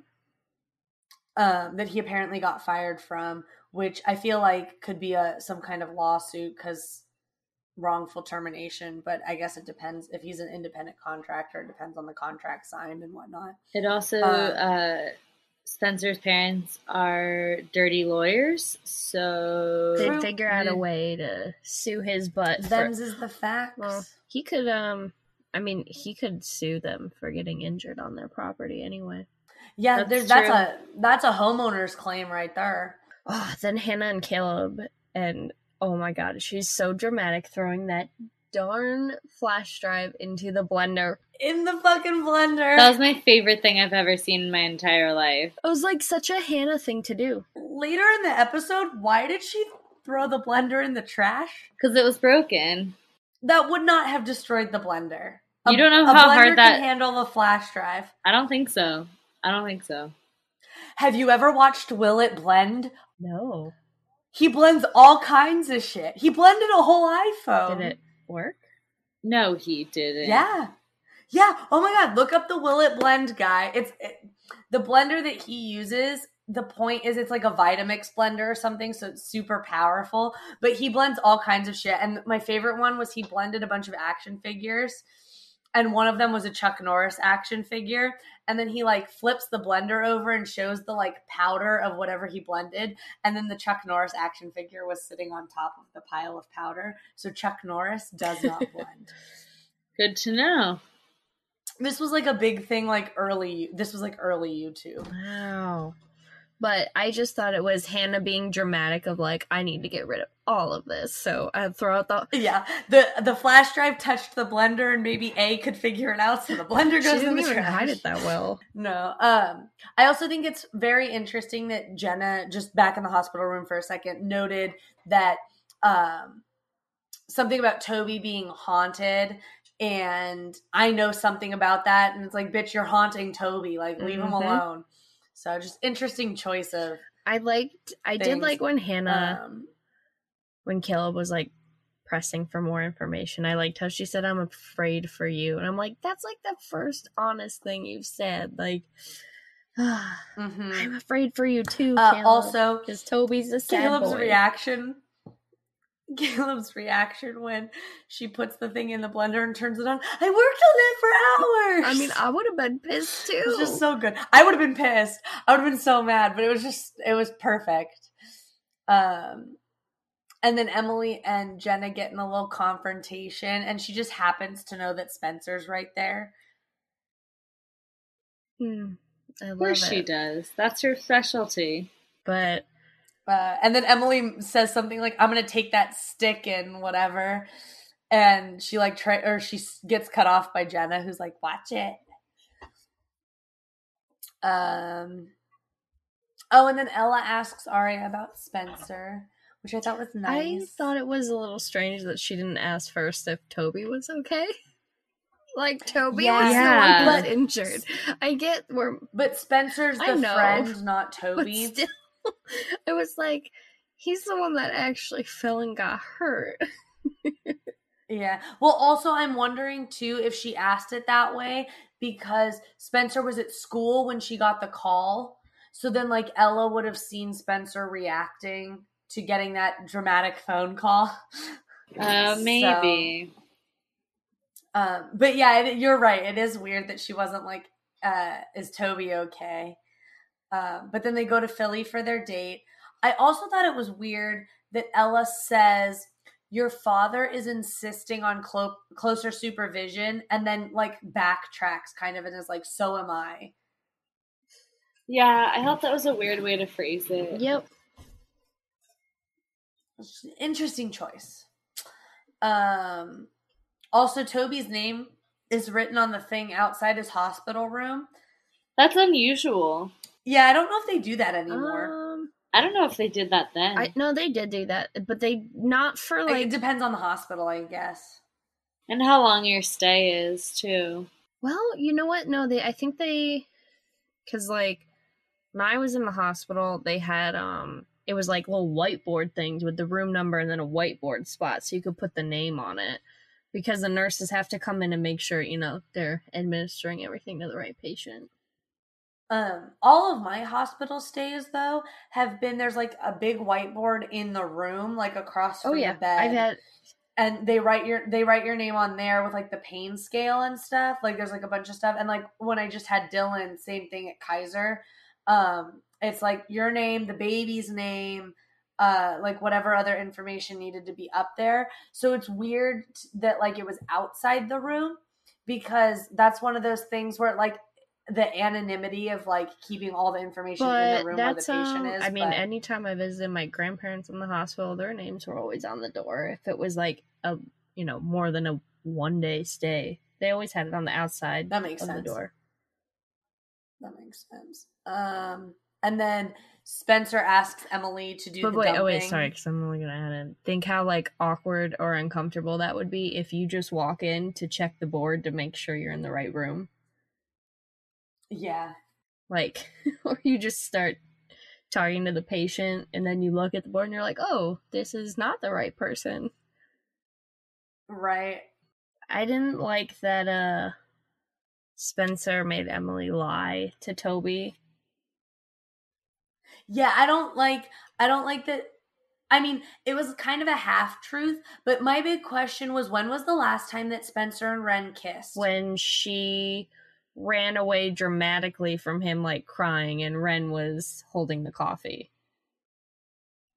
[SPEAKER 4] Um that he apparently got fired from, which I feel like could be a some kind of lawsuit cuz wrongful termination, but I guess it depends if he's an independent contractor, it depends on the contract signed and whatnot.
[SPEAKER 1] It also
[SPEAKER 4] Uh,
[SPEAKER 1] uh Spencer's parents are dirty lawyers, so
[SPEAKER 5] They figure out a way to sue his butt. for-
[SPEAKER 4] is the facts.
[SPEAKER 5] well, he could um, I mean, he could sue them for getting injured on their property anyway.
[SPEAKER 4] yeah,
[SPEAKER 1] That's
[SPEAKER 4] there's that's
[SPEAKER 1] true.
[SPEAKER 4] a that's a homeowner's claim right there.
[SPEAKER 5] Oh, then Hannah and Caleb, and oh my god, she's so dramatic throwing that darn flash drive into the blender.
[SPEAKER 4] In the fucking blender.
[SPEAKER 1] that was my favorite thing I've ever seen in my entire life.
[SPEAKER 5] It was like such a Hannah thing to do.
[SPEAKER 4] Later in the episode, why did she throw the blender in the trash?
[SPEAKER 1] Because it was broken.
[SPEAKER 4] That would not have destroyed the blender.
[SPEAKER 1] You don't know
[SPEAKER 4] a
[SPEAKER 1] how
[SPEAKER 4] blender
[SPEAKER 1] hard
[SPEAKER 4] can
[SPEAKER 1] that-
[SPEAKER 4] handle a flash drive.
[SPEAKER 1] I don't think so. I don't think so.
[SPEAKER 4] Have you ever watched Will It Blend?
[SPEAKER 5] No.
[SPEAKER 4] He blends all kinds of shit. He blended a whole iPhone.
[SPEAKER 5] Did it work?
[SPEAKER 1] No, he didn't.
[SPEAKER 4] Yeah. Yeah. Oh my god, look up the Will It Blend guy. It's it, the blender that he uses. The point is it's like a Vitamix blender or something, so it's super powerful. But he blends all kinds of shit. And my favorite one was he blended a bunch of action figures. And one of them was a Chuck Norris action figure. And then he like flips the blender over and shows the like powder of whatever he blended. And then the Chuck Norris action figure was sitting on top of the pile of powder. So Chuck Norris does not blend.
[SPEAKER 1] Good to know.
[SPEAKER 4] This was like a big thing, like early. This was like early YouTube.
[SPEAKER 5] Wow. But I just thought it was Hannah being dramatic of like, I need to get rid of all of this. So I'd throw out the
[SPEAKER 4] Yeah, the the flash drive touched the blender, and maybe A could figure it out, so the blender goes in
[SPEAKER 5] didn't
[SPEAKER 4] the
[SPEAKER 5] even
[SPEAKER 4] trash.
[SPEAKER 5] hide it that well.
[SPEAKER 4] No. Um, I also think it's very interesting that Jenna, just back in the hospital room for a second, noted that um, something about Toby being haunted. And I know something about that. And it's like, bitch, you're haunting Toby. Like, leave him
[SPEAKER 5] Mhm.
[SPEAKER 4] alone. So, just interesting choice of.
[SPEAKER 5] I liked I did like when Hannah
[SPEAKER 4] Um,
[SPEAKER 5] when Caleb was like pressing for more information. I liked how she said, I'm afraid for you. And I'm like, that's like the first honest thing you've said. Like
[SPEAKER 4] mhm.
[SPEAKER 5] I'm afraid for you too,
[SPEAKER 4] Uh, also,
[SPEAKER 5] because Toby's a
[SPEAKER 4] Caleb's
[SPEAKER 5] boy.
[SPEAKER 4] reaction. Caleb's reaction when she puts the thing in the blender and turns it on. I worked on it for hours.
[SPEAKER 5] I mean, I would have been pissed too.
[SPEAKER 4] it was just so good. I would have been pissed. I would have been so mad, but it was just it was perfect. Um and then Emily and Jenna get in a little confrontation and she just happens to know that Spencer's right there.
[SPEAKER 5] Hmm, I
[SPEAKER 1] Of
[SPEAKER 5] love
[SPEAKER 1] course she does. That's her specialty.
[SPEAKER 5] But
[SPEAKER 4] Uh, and then Emily says something like, "I'm gonna take that stick and whatever," and she like try or she gets cut off by Jenna, who's like, "Watch it." Um. Oh, and then Ella asks Aria about Spencer, which I thought was nice.
[SPEAKER 5] I thought it was a little strange that she didn't ask first if Toby was okay. Like Toby was the one who's injured. I get where
[SPEAKER 4] but Spencer's
[SPEAKER 5] I
[SPEAKER 4] the
[SPEAKER 5] know.
[SPEAKER 4] friend, not
[SPEAKER 5] but
[SPEAKER 4] Toby.
[SPEAKER 5] Still it was like he's the one that actually fell and got hurt.
[SPEAKER 4] Yeah. Well, also, I'm wondering too if she asked it that way because Spencer was at school when she got the call. So then, like, Ella would have seen Spencer reacting to getting that dramatic phone call.
[SPEAKER 1] Uh, maybe.
[SPEAKER 4] So, um, but yeah, it, you're right. It is weird that she wasn't like, uh, is Toby okay? Um, but then they go to Philly for their date. I also thought it was weird that Ella says, Your father is insisting on clo- closer supervision, and then like backtracks kind of and is like, So am I.
[SPEAKER 1] Yeah, I thought that was a weird way to phrase it.
[SPEAKER 5] Yep.
[SPEAKER 4] Interesting choice. Um, also, Toby's name is written on the thing outside his hospital room.
[SPEAKER 1] That's unusual.
[SPEAKER 4] Yeah, I don't know if they do that anymore.
[SPEAKER 5] Um
[SPEAKER 1] I don't know if they did that then.
[SPEAKER 5] I no they did do that, but they not for
[SPEAKER 4] Like,
[SPEAKER 5] like
[SPEAKER 4] it depends on the hospital, I guess.
[SPEAKER 1] and how long your stay is, too.
[SPEAKER 5] Well, you know what? No, they. I think they, because like when I was in the hospital, they had um, it was like little whiteboard things with the room number and then a whiteboard spot, so you could put the name on it. Because the nurses have to come in and make sure you know they're administering everything to the right patient.
[SPEAKER 4] Um, all of my hospital stays though have been there's like a big whiteboard in the room, like across from
[SPEAKER 5] Oh yeah,
[SPEAKER 4] the bed.
[SPEAKER 5] I've had
[SPEAKER 4] and they write your they write your name on there with like the pain scale and stuff. Like there's like a bunch of stuff. And like when I just had Dylan, same thing at Kaiser. Um, it's like your name, the baby's name, uh, like whatever other information needed to be up there. So it's weird that like it was outside the room because that's one of those things where like the anonymity of like keeping all the information in the room where the patient
[SPEAKER 5] um,
[SPEAKER 4] is.
[SPEAKER 5] I mean,
[SPEAKER 4] but-
[SPEAKER 5] anytime I visited my grandparents in the hospital, their names were always on the door. If it was like a you know more than a one day stay, they always had it on the outside
[SPEAKER 4] That makes sense.
[SPEAKER 5] the door.
[SPEAKER 4] That makes sense. Um, And then Spencer asks Emily to do
[SPEAKER 5] But
[SPEAKER 4] the
[SPEAKER 5] wait, oh wait, sorry, because I'm only gonna add in. Think how like awkward or uncomfortable that would be if you just walk in to check the board to make sure you're in the right room.
[SPEAKER 4] Yeah.
[SPEAKER 5] Like, or you just start talking to the patient and then you look at the board and you're like, oh, this is not the right person.
[SPEAKER 4] Right.
[SPEAKER 5] I didn't like that uh Spencer made Emily lie to Toby.
[SPEAKER 4] Yeah, I don't like I don't like that I mean, it was kind of a half truth, but my big question was when was the last time that Spencer and Wren kissed?
[SPEAKER 5] when she ran away dramatically from him, like crying, and Wren was holding the coffee.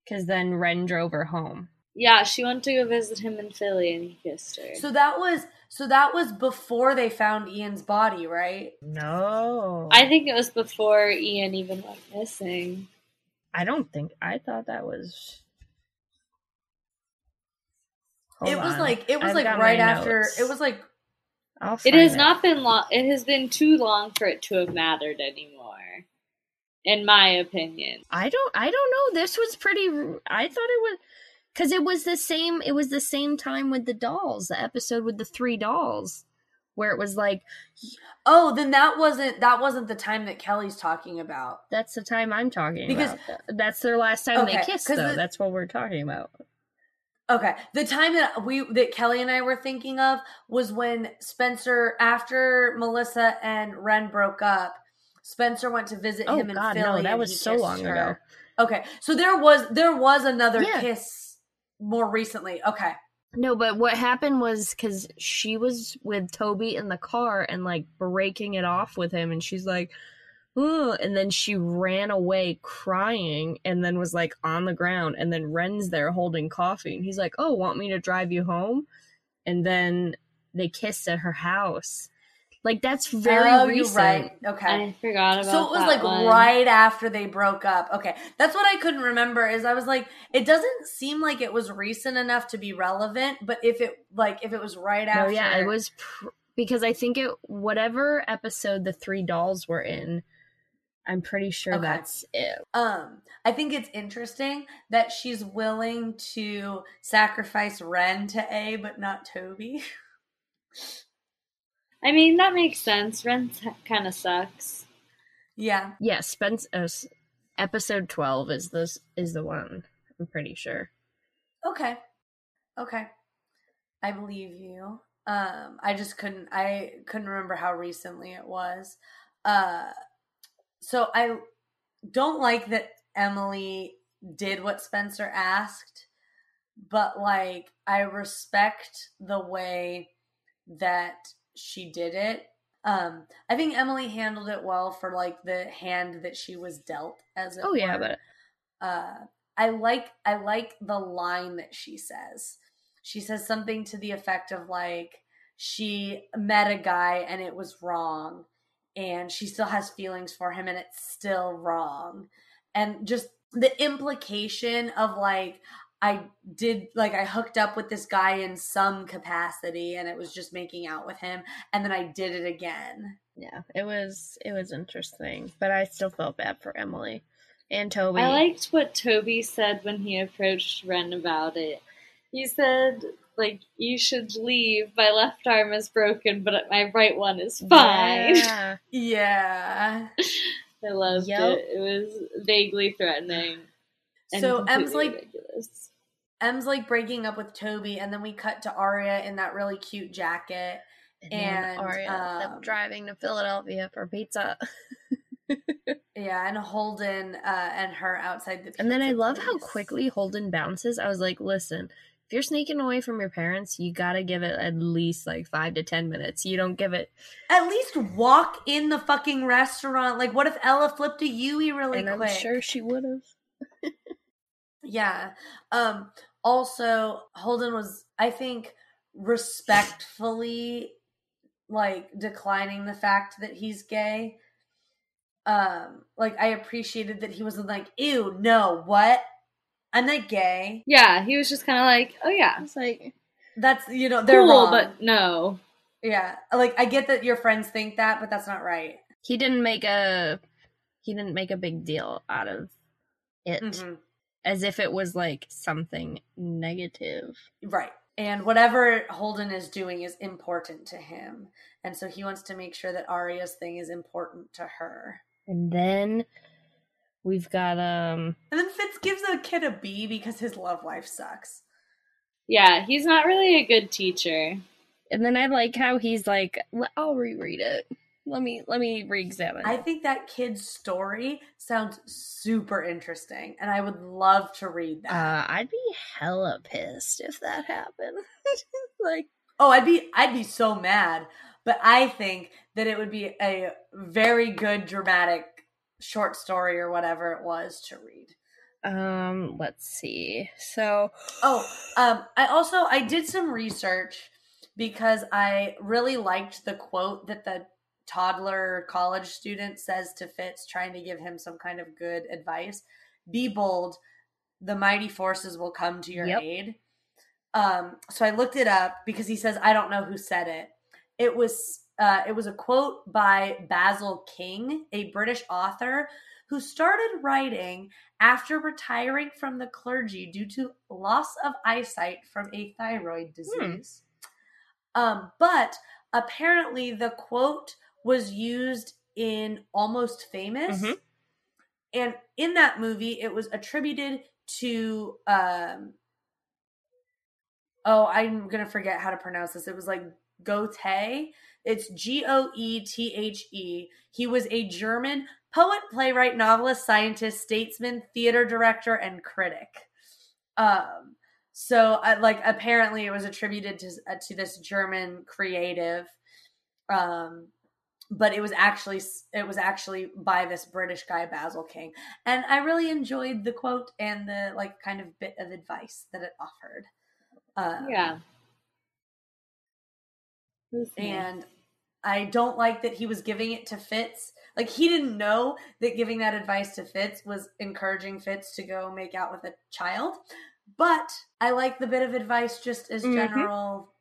[SPEAKER 5] Because then Wren drove her home.
[SPEAKER 1] Yeah, she went to go visit him in Philly and he kissed her.
[SPEAKER 4] So that was so that was before they found Ian's body, right?
[SPEAKER 5] No.
[SPEAKER 1] I think it was before Ian even went missing.
[SPEAKER 5] I don't think. I thought that was. Hold
[SPEAKER 4] it was
[SPEAKER 5] on.
[SPEAKER 4] like it was
[SPEAKER 5] I've
[SPEAKER 4] like right after
[SPEAKER 5] notes.
[SPEAKER 4] it was like
[SPEAKER 5] I'll
[SPEAKER 1] It
[SPEAKER 5] find
[SPEAKER 1] has not been long. It has been too long for it to have mattered anymore, in my opinion.
[SPEAKER 5] I don't. I don't know. This was pretty. I thought it was because it was the same. It was the same time with the dolls. The episode with the three dolls, where it was like
[SPEAKER 4] Oh, then that wasn't that wasn't the time that Kelly's talking about.
[SPEAKER 5] That's the time I'm talking
[SPEAKER 4] Because-
[SPEAKER 5] about. That's their last time
[SPEAKER 4] Okay,
[SPEAKER 5] they kissed, though.
[SPEAKER 4] the-
[SPEAKER 5] That's what we're talking about.
[SPEAKER 4] Okay. The time that we that Kelly and I were thinking of was when Spencer after Melissa and Wren broke up, Spencer went to visit
[SPEAKER 5] Oh,
[SPEAKER 4] him in
[SPEAKER 5] God, no,
[SPEAKER 4] Philly.
[SPEAKER 5] that was so long
[SPEAKER 4] her.
[SPEAKER 5] ago.
[SPEAKER 4] Okay. So there was there was another
[SPEAKER 5] Yeah.
[SPEAKER 4] kiss more recently. Okay.
[SPEAKER 5] No, but what happened was because she was with Toby in the car and like breaking it off with him, and she's like, "Ugh," and then she ran away crying, and then was like on the ground, and then Wren's there holding coffee, and he's like, "Oh, want me to drive you home?" And then they kissed at her house. Like that's very
[SPEAKER 4] oh,
[SPEAKER 5] recent.
[SPEAKER 4] right. Okay.
[SPEAKER 1] I forgot about that.
[SPEAKER 4] So it was
[SPEAKER 1] that
[SPEAKER 4] like
[SPEAKER 1] one.
[SPEAKER 4] right after they broke up. Okay. That's what I couldn't remember is I was like it doesn't seem like it was recent enough to be relevant, but if it like if it was right
[SPEAKER 5] No,
[SPEAKER 4] after
[SPEAKER 5] yeah, it was pr- because I think it whatever episode the three dolls were in. I'm pretty sure
[SPEAKER 4] Okay.
[SPEAKER 5] that's it.
[SPEAKER 4] Um, I think it's interesting that she's willing to sacrifice Wren to A, but not Toby.
[SPEAKER 1] I mean, that makes sense. Wren kind of sucks.
[SPEAKER 4] yeah.
[SPEAKER 5] Yeah, Spence. Uh, episode twelve is this is the one. I'm pretty sure.
[SPEAKER 4] Okay. Okay. I believe you. Um, I just couldn't. I couldn't remember how recently it was. Uh, so I don't like that Emily did what Spencer asked, but like I respect the way that she did it. Um, I think Emily handled it well for like the hand that she was dealt, as it
[SPEAKER 5] Oh yeah,
[SPEAKER 4] were.
[SPEAKER 5] but
[SPEAKER 4] uh, I like I like the line that she says. She says something to the effect of like she met a guy and it was wrong and she still has feelings for him and it's still wrong. And just the implication of like I did like I hooked up with this guy in some capacity and it was just making out with him and then I did it again.
[SPEAKER 5] yeah, it was it was interesting, but I still felt bad for Emily and Toby.
[SPEAKER 1] I liked what Toby said when he approached Wren about it. He said, like, you should leave. My left arm is broken, but my right one is fine.
[SPEAKER 5] Yeah.
[SPEAKER 4] Yeah.
[SPEAKER 1] I loved
[SPEAKER 5] Yep.
[SPEAKER 1] it. It was vaguely threatening. and
[SPEAKER 4] So Em's like
[SPEAKER 1] ridiculous.
[SPEAKER 4] Em's like breaking up with Toby, and then we cut to Aria in that really cute jacket.
[SPEAKER 5] And, then
[SPEAKER 4] And,
[SPEAKER 5] Aria
[SPEAKER 4] um,
[SPEAKER 5] driving to Philadelphia for pizza.
[SPEAKER 4] Yeah, and Holden uh, and her outside the.
[SPEAKER 5] And then I
[SPEAKER 4] pizza
[SPEAKER 5] love how quickly Holden bounces. I was like, listen, if you're sneaking away from your parents, you gotta give it at least like five to ten minutes. You don't give it.
[SPEAKER 4] At least walk in the fucking restaurant. Like, what if Ella flipped a Yui really
[SPEAKER 5] and
[SPEAKER 4] quick?
[SPEAKER 5] I'm sure she would have.
[SPEAKER 4] Yeah. Um. Also, Holden was, I think, respectfully like declining the fact that he's gay. Um, like I appreciated that he wasn't like, "Ew, no, what? I'm not gay."
[SPEAKER 1] Yeah, he was just kind of like, oh yeah,
[SPEAKER 5] it's like,
[SPEAKER 4] That's you know they're
[SPEAKER 1] cool,
[SPEAKER 4] wrong.
[SPEAKER 1] but no.
[SPEAKER 4] yeah, like I get that your friends think that, but that's not right.
[SPEAKER 5] he didn't make a. he didn't make a big deal out of it
[SPEAKER 4] Mhm.
[SPEAKER 5] as if it was like something negative.
[SPEAKER 4] Right. And whatever Holden is doing is important to him. And so he wants to make sure that Aria's thing is important to her.
[SPEAKER 5] And then we've got um
[SPEAKER 4] And then Fitz gives the kid a B because his love life sucks.
[SPEAKER 1] Yeah, he's not really a good teacher.
[SPEAKER 5] and then I like how he's like I'll reread it. Let me let me re-examine.
[SPEAKER 4] I
[SPEAKER 5] it."
[SPEAKER 4] think that kid's story sounds super interesting, and I would love to read that.
[SPEAKER 5] uh I'd be hella pissed if that happened. like
[SPEAKER 4] oh, I'd be I'd be so mad, but I think that it would be a very good dramatic short story or whatever it was to read.
[SPEAKER 5] um let's see. So
[SPEAKER 4] Oh, um, I also I did some research because I really liked the quote that the toddler college student says to Fitz, trying to give him some kind of good advice. Be bold. The mighty forces will come to your
[SPEAKER 5] Yep.
[SPEAKER 4] aid. Um, so I looked it up because he says I don't know who said it. It was uh, it was a quote by Basil King, a British author who started writing after retiring from the clergy due to loss of eyesight from a thyroid disease. Um, but apparently, the quote was used in Almost Famous.
[SPEAKER 5] Mhm.
[SPEAKER 4] And in that movie, it was attributed to, um, oh, I'm going to forget how to pronounce this. It was like Goethe. It's G O E T H E. He was a German poet, playwright, novelist, scientist, statesman, theater director, and critic. Um, so, uh, like, apparently, it was attributed to uh, to this German creative, um, but it was actually it was actually by this British guy Basil King, and I really enjoyed the quote and the like kind of bit of advice that it offered. Um,
[SPEAKER 1] Yeah.
[SPEAKER 4] And I don't like that he was giving it to Fitz. Like he didn't know that giving that advice to Fitz was encouraging Fitz to go make out with a child. But I like the bit of advice just as
[SPEAKER 5] Mhm.
[SPEAKER 4] general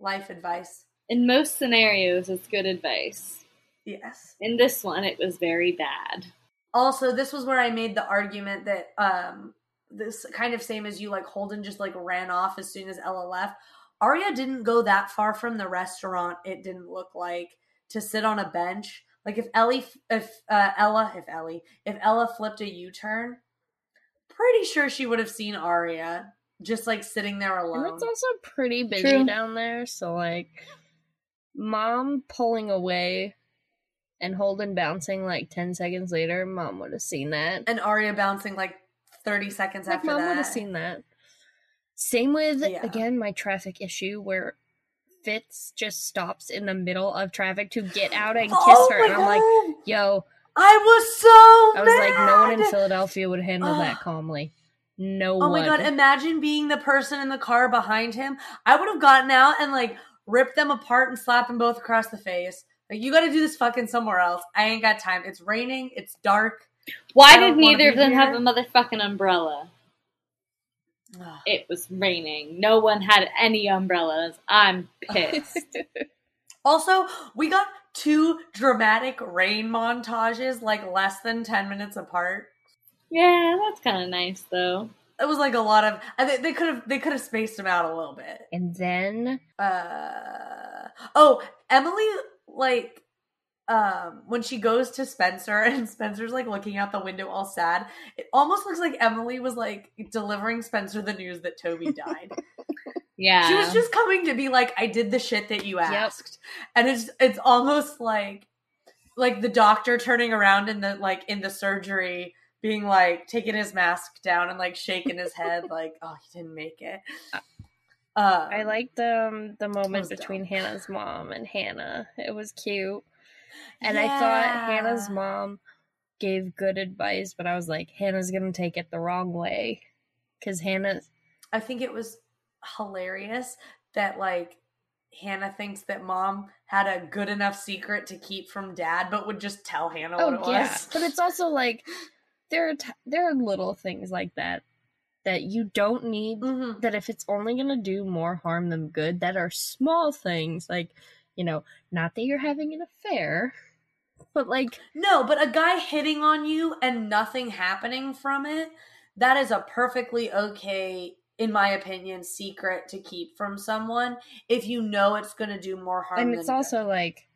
[SPEAKER 4] life advice.
[SPEAKER 1] In most scenarios, it's good advice.
[SPEAKER 4] Yes.
[SPEAKER 1] In this one, it was very bad.
[SPEAKER 4] Also, this was where I made the argument that um this kind of same as you like Holden just like ran off as soon as Ella left. Aria didn't go that far from the restaurant. It didn't look like to sit on a bench. Like if Ellie, if uh, Ella, if Ellie, if Ella flipped a U turn, pretty sure she would have seen Aria just like sitting there
[SPEAKER 5] and
[SPEAKER 4] alone.
[SPEAKER 5] it's also pretty busy
[SPEAKER 1] True.
[SPEAKER 5] down there, so like mom pulling away and Holden bouncing like 10 seconds later, mom would have seen that.
[SPEAKER 4] and Aria bouncing like thirty seconds
[SPEAKER 5] Like
[SPEAKER 4] after
[SPEAKER 5] mom would have seen that. Same with
[SPEAKER 4] Yeah.
[SPEAKER 5] again my traffic issue where Fitz just stops in the middle of traffic to get out and kiss
[SPEAKER 4] Oh
[SPEAKER 5] her, and I'm like, "Yo!"
[SPEAKER 4] I was so.
[SPEAKER 5] I was like, "No one in! Philadelphia would handle that calmly. No
[SPEAKER 4] Oh
[SPEAKER 5] one."
[SPEAKER 4] my god, imagine being the person in the car behind him. I would have gotten out and like ripped them apart and slapped them both across the face. Like, you gotta do this fucking somewhere else. I ain't got time. It's raining, it's dark.
[SPEAKER 1] Why did neither of
[SPEAKER 4] be
[SPEAKER 1] them have a motherfucking umbrella?
[SPEAKER 4] Ugh.
[SPEAKER 1] It was raining. No one had any umbrellas. I'm pissed.
[SPEAKER 4] Also, we got two dramatic rain montages like less than 10 minutes apart.
[SPEAKER 1] yeah, that's kind of nice though.
[SPEAKER 4] It was like a lot of I think they could have they could have spaced them out a little bit.
[SPEAKER 5] and then
[SPEAKER 4] uh oh emily like um when she goes to spencer and spencer's like looking out the window all sad it almost looks like emily was like delivering spencer the news that toby died
[SPEAKER 1] Yeah.
[SPEAKER 4] she was just coming to be like i did the shit that you asked and it's it's almost like like the doctor turning around in the like in the surgery being like taking his mask down and like shaking his head like oh he didn't make it um,
[SPEAKER 5] I liked um, the moment between
[SPEAKER 4] dumb.
[SPEAKER 5] Hannah's mom and Hannah. It was cute. And I thought Hannah's mom gave good advice, but I was like, Hannah's going to take it the wrong way. Because Hannah,
[SPEAKER 4] I think it was hilarious that like Hannah thinks that mom had a good enough secret to keep from dad, but would just tell Hannah what it
[SPEAKER 5] oh, yeah.
[SPEAKER 4] was.
[SPEAKER 5] But it's also like, there are, t- there are little things like that that you don't need
[SPEAKER 4] Mhm.
[SPEAKER 5] that if it's only going to do more harm than good, that are small things. Like, you know, not that you're having an affair, But like,
[SPEAKER 4] No, but a guy hitting on you and nothing happening from it, that is a perfectly okay, in my opinion, secret to keep from someone if you know it's going to do more harm.
[SPEAKER 5] and
[SPEAKER 4] than
[SPEAKER 5] it's
[SPEAKER 4] good.
[SPEAKER 5] also like,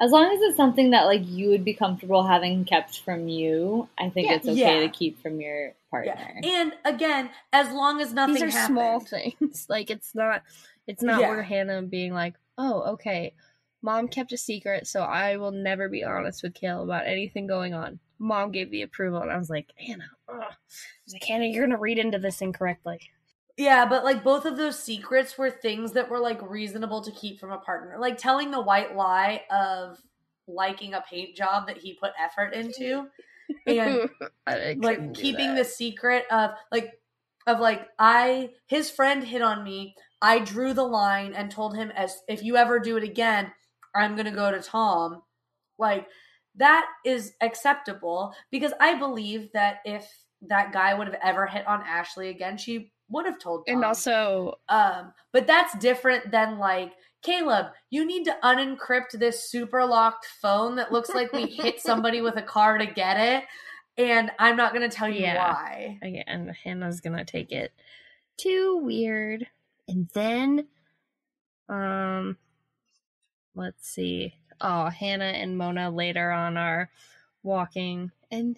[SPEAKER 1] As long as it's something that like you would be comfortable having kept from you, I think
[SPEAKER 5] Yeah.
[SPEAKER 1] it's okay
[SPEAKER 4] Yeah.
[SPEAKER 1] to keep from your partner.
[SPEAKER 4] Yeah. And again, as long as nothing
[SPEAKER 5] these are
[SPEAKER 4] happened.
[SPEAKER 5] small things. like, it's not, it's not
[SPEAKER 4] Yeah.
[SPEAKER 5] where Hannah being like, oh, okay, mom kept a secret, so I will never be honest with Kale about anything going on. Mom gave the approval, and I was like, Anna, ugh. I was like, Hannah, you're gonna read into this incorrectly.
[SPEAKER 4] Yeah, but like both of those secrets were things that were like reasonable to keep from a partner. Like telling the white lie of liking a paint job that he put effort into and like keeping
[SPEAKER 5] that.
[SPEAKER 4] the secret of like of like I his friend hit on me. I drew the line and told him as if you ever do it again, I'm going to go to Tom. Like that is acceptable because I believe that if that guy would have ever hit on Ashley again, she would have told Tom.
[SPEAKER 5] and also
[SPEAKER 4] Um, but that's different than like, Caleb, you need to unencrypt this super locked phone that looks like we hit somebody with a car to get it. And I'm not going to tell you
[SPEAKER 5] Yeah.
[SPEAKER 4] why.
[SPEAKER 5] And Hannah's gonna take it too weird. And then, um, let's see. Oh, Hannah and Mona later on are walking, and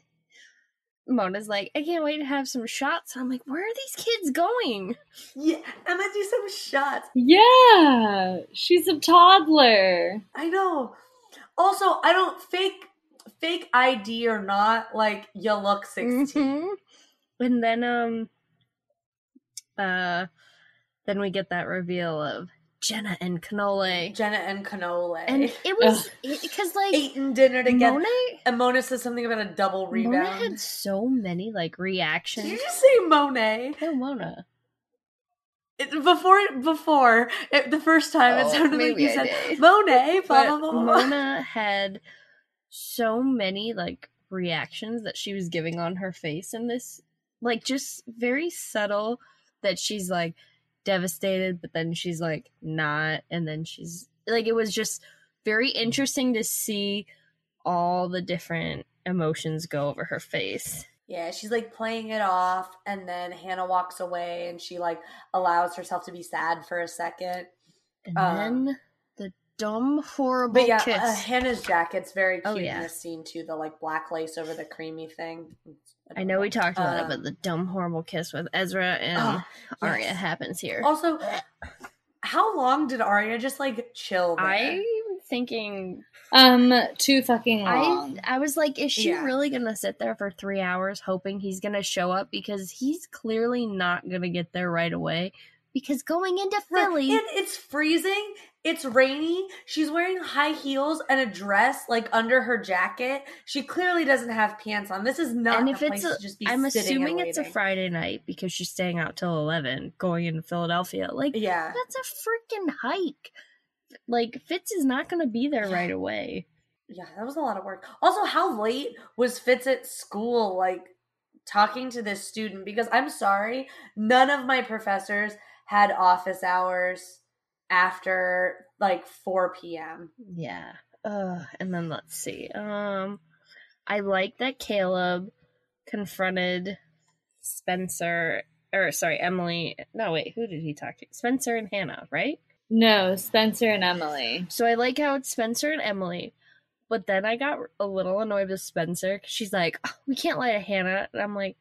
[SPEAKER 5] Mona's like, I can't wait to have some shots. I'm like, where are these kids going?
[SPEAKER 4] Yeah, I'm going to do some shots.
[SPEAKER 1] Yeah, she's a toddler.
[SPEAKER 4] I know. Also, I don't fake fake ID or not, like you look 16.
[SPEAKER 5] Mhm. And then, um, uh, then we get that reveal of Jenna and Canole.
[SPEAKER 4] Jenna and Canole.
[SPEAKER 5] And it was because like
[SPEAKER 4] eating dinner together.
[SPEAKER 5] Mona,
[SPEAKER 4] and Mona says something about a double
[SPEAKER 5] Mona
[SPEAKER 4] rebound.
[SPEAKER 5] had so many like reactions.
[SPEAKER 4] Did you just say Monet?
[SPEAKER 5] No, Mona.
[SPEAKER 4] It, before before it, the first time it
[SPEAKER 5] Oh,
[SPEAKER 4] sounded like you
[SPEAKER 5] I
[SPEAKER 4] said
[SPEAKER 5] did.
[SPEAKER 4] Monet. Blah,
[SPEAKER 5] But
[SPEAKER 4] blah, blah, blah.
[SPEAKER 5] Mona had so many like reactions that she was giving on her face in this, like just very subtle. That she's like devastated, but then she's like not, and then she's like it was just very interesting to see all the different emotions go over her face.
[SPEAKER 4] Yeah, she's like playing it off, and then Hannah walks away, and she like allows herself to be sad for a second.
[SPEAKER 5] And
[SPEAKER 4] Um,
[SPEAKER 5] then the dumb, horrible
[SPEAKER 4] But yeah,
[SPEAKER 5] kiss.
[SPEAKER 4] uh, Hannah's jacket's very cute
[SPEAKER 5] Oh,
[SPEAKER 4] in
[SPEAKER 5] yeah.
[SPEAKER 4] this scene too. The like black lace over the creamy thing.
[SPEAKER 5] I know we talked about it, but the dumb, horrible kiss with Ezra and
[SPEAKER 4] Oh,
[SPEAKER 5] Aria
[SPEAKER 4] yes.
[SPEAKER 5] happens here.
[SPEAKER 4] Also, how long did Aria just like chill? There?
[SPEAKER 5] I'm thinking,
[SPEAKER 1] Um, too fucking long.
[SPEAKER 5] I I was like, is she
[SPEAKER 4] Yeah.
[SPEAKER 5] really gonna sit there for three hours hoping he's gonna show up because he's clearly not gonna get there right away. Because going into Philly,
[SPEAKER 4] And it's freezing. It's rainy. She's wearing high heels and a dress like under her jacket. She clearly doesn't have pants on. This is not
[SPEAKER 5] and if
[SPEAKER 4] place
[SPEAKER 5] it's a,
[SPEAKER 4] to just be
[SPEAKER 5] I'm assuming it's a. Friday night because she's staying out till eleven, going into Philadelphia. Like
[SPEAKER 4] Yeah.
[SPEAKER 5] that's a freaking hike. Like Fitz is not gonna be there right away.
[SPEAKER 4] Yeah, that was a lot of work. Also, how late was Fitz at school, like talking to this student? Because I'm sorry, none of my professors had office hours after like 4 p.m.
[SPEAKER 5] Yeah. Uh, and then let's see. Um, I like that Caleb confronted Spencer, or sorry, Emily. No, wait, who did he talk to? Spencer and Hannah, right?
[SPEAKER 1] no, Spencer and Emily.
[SPEAKER 5] So I like how it's Spencer and Emily. But then I got a little annoyed with Spencer 'cause she's like, "Oh, we can't lie to Hannah. And I'm like,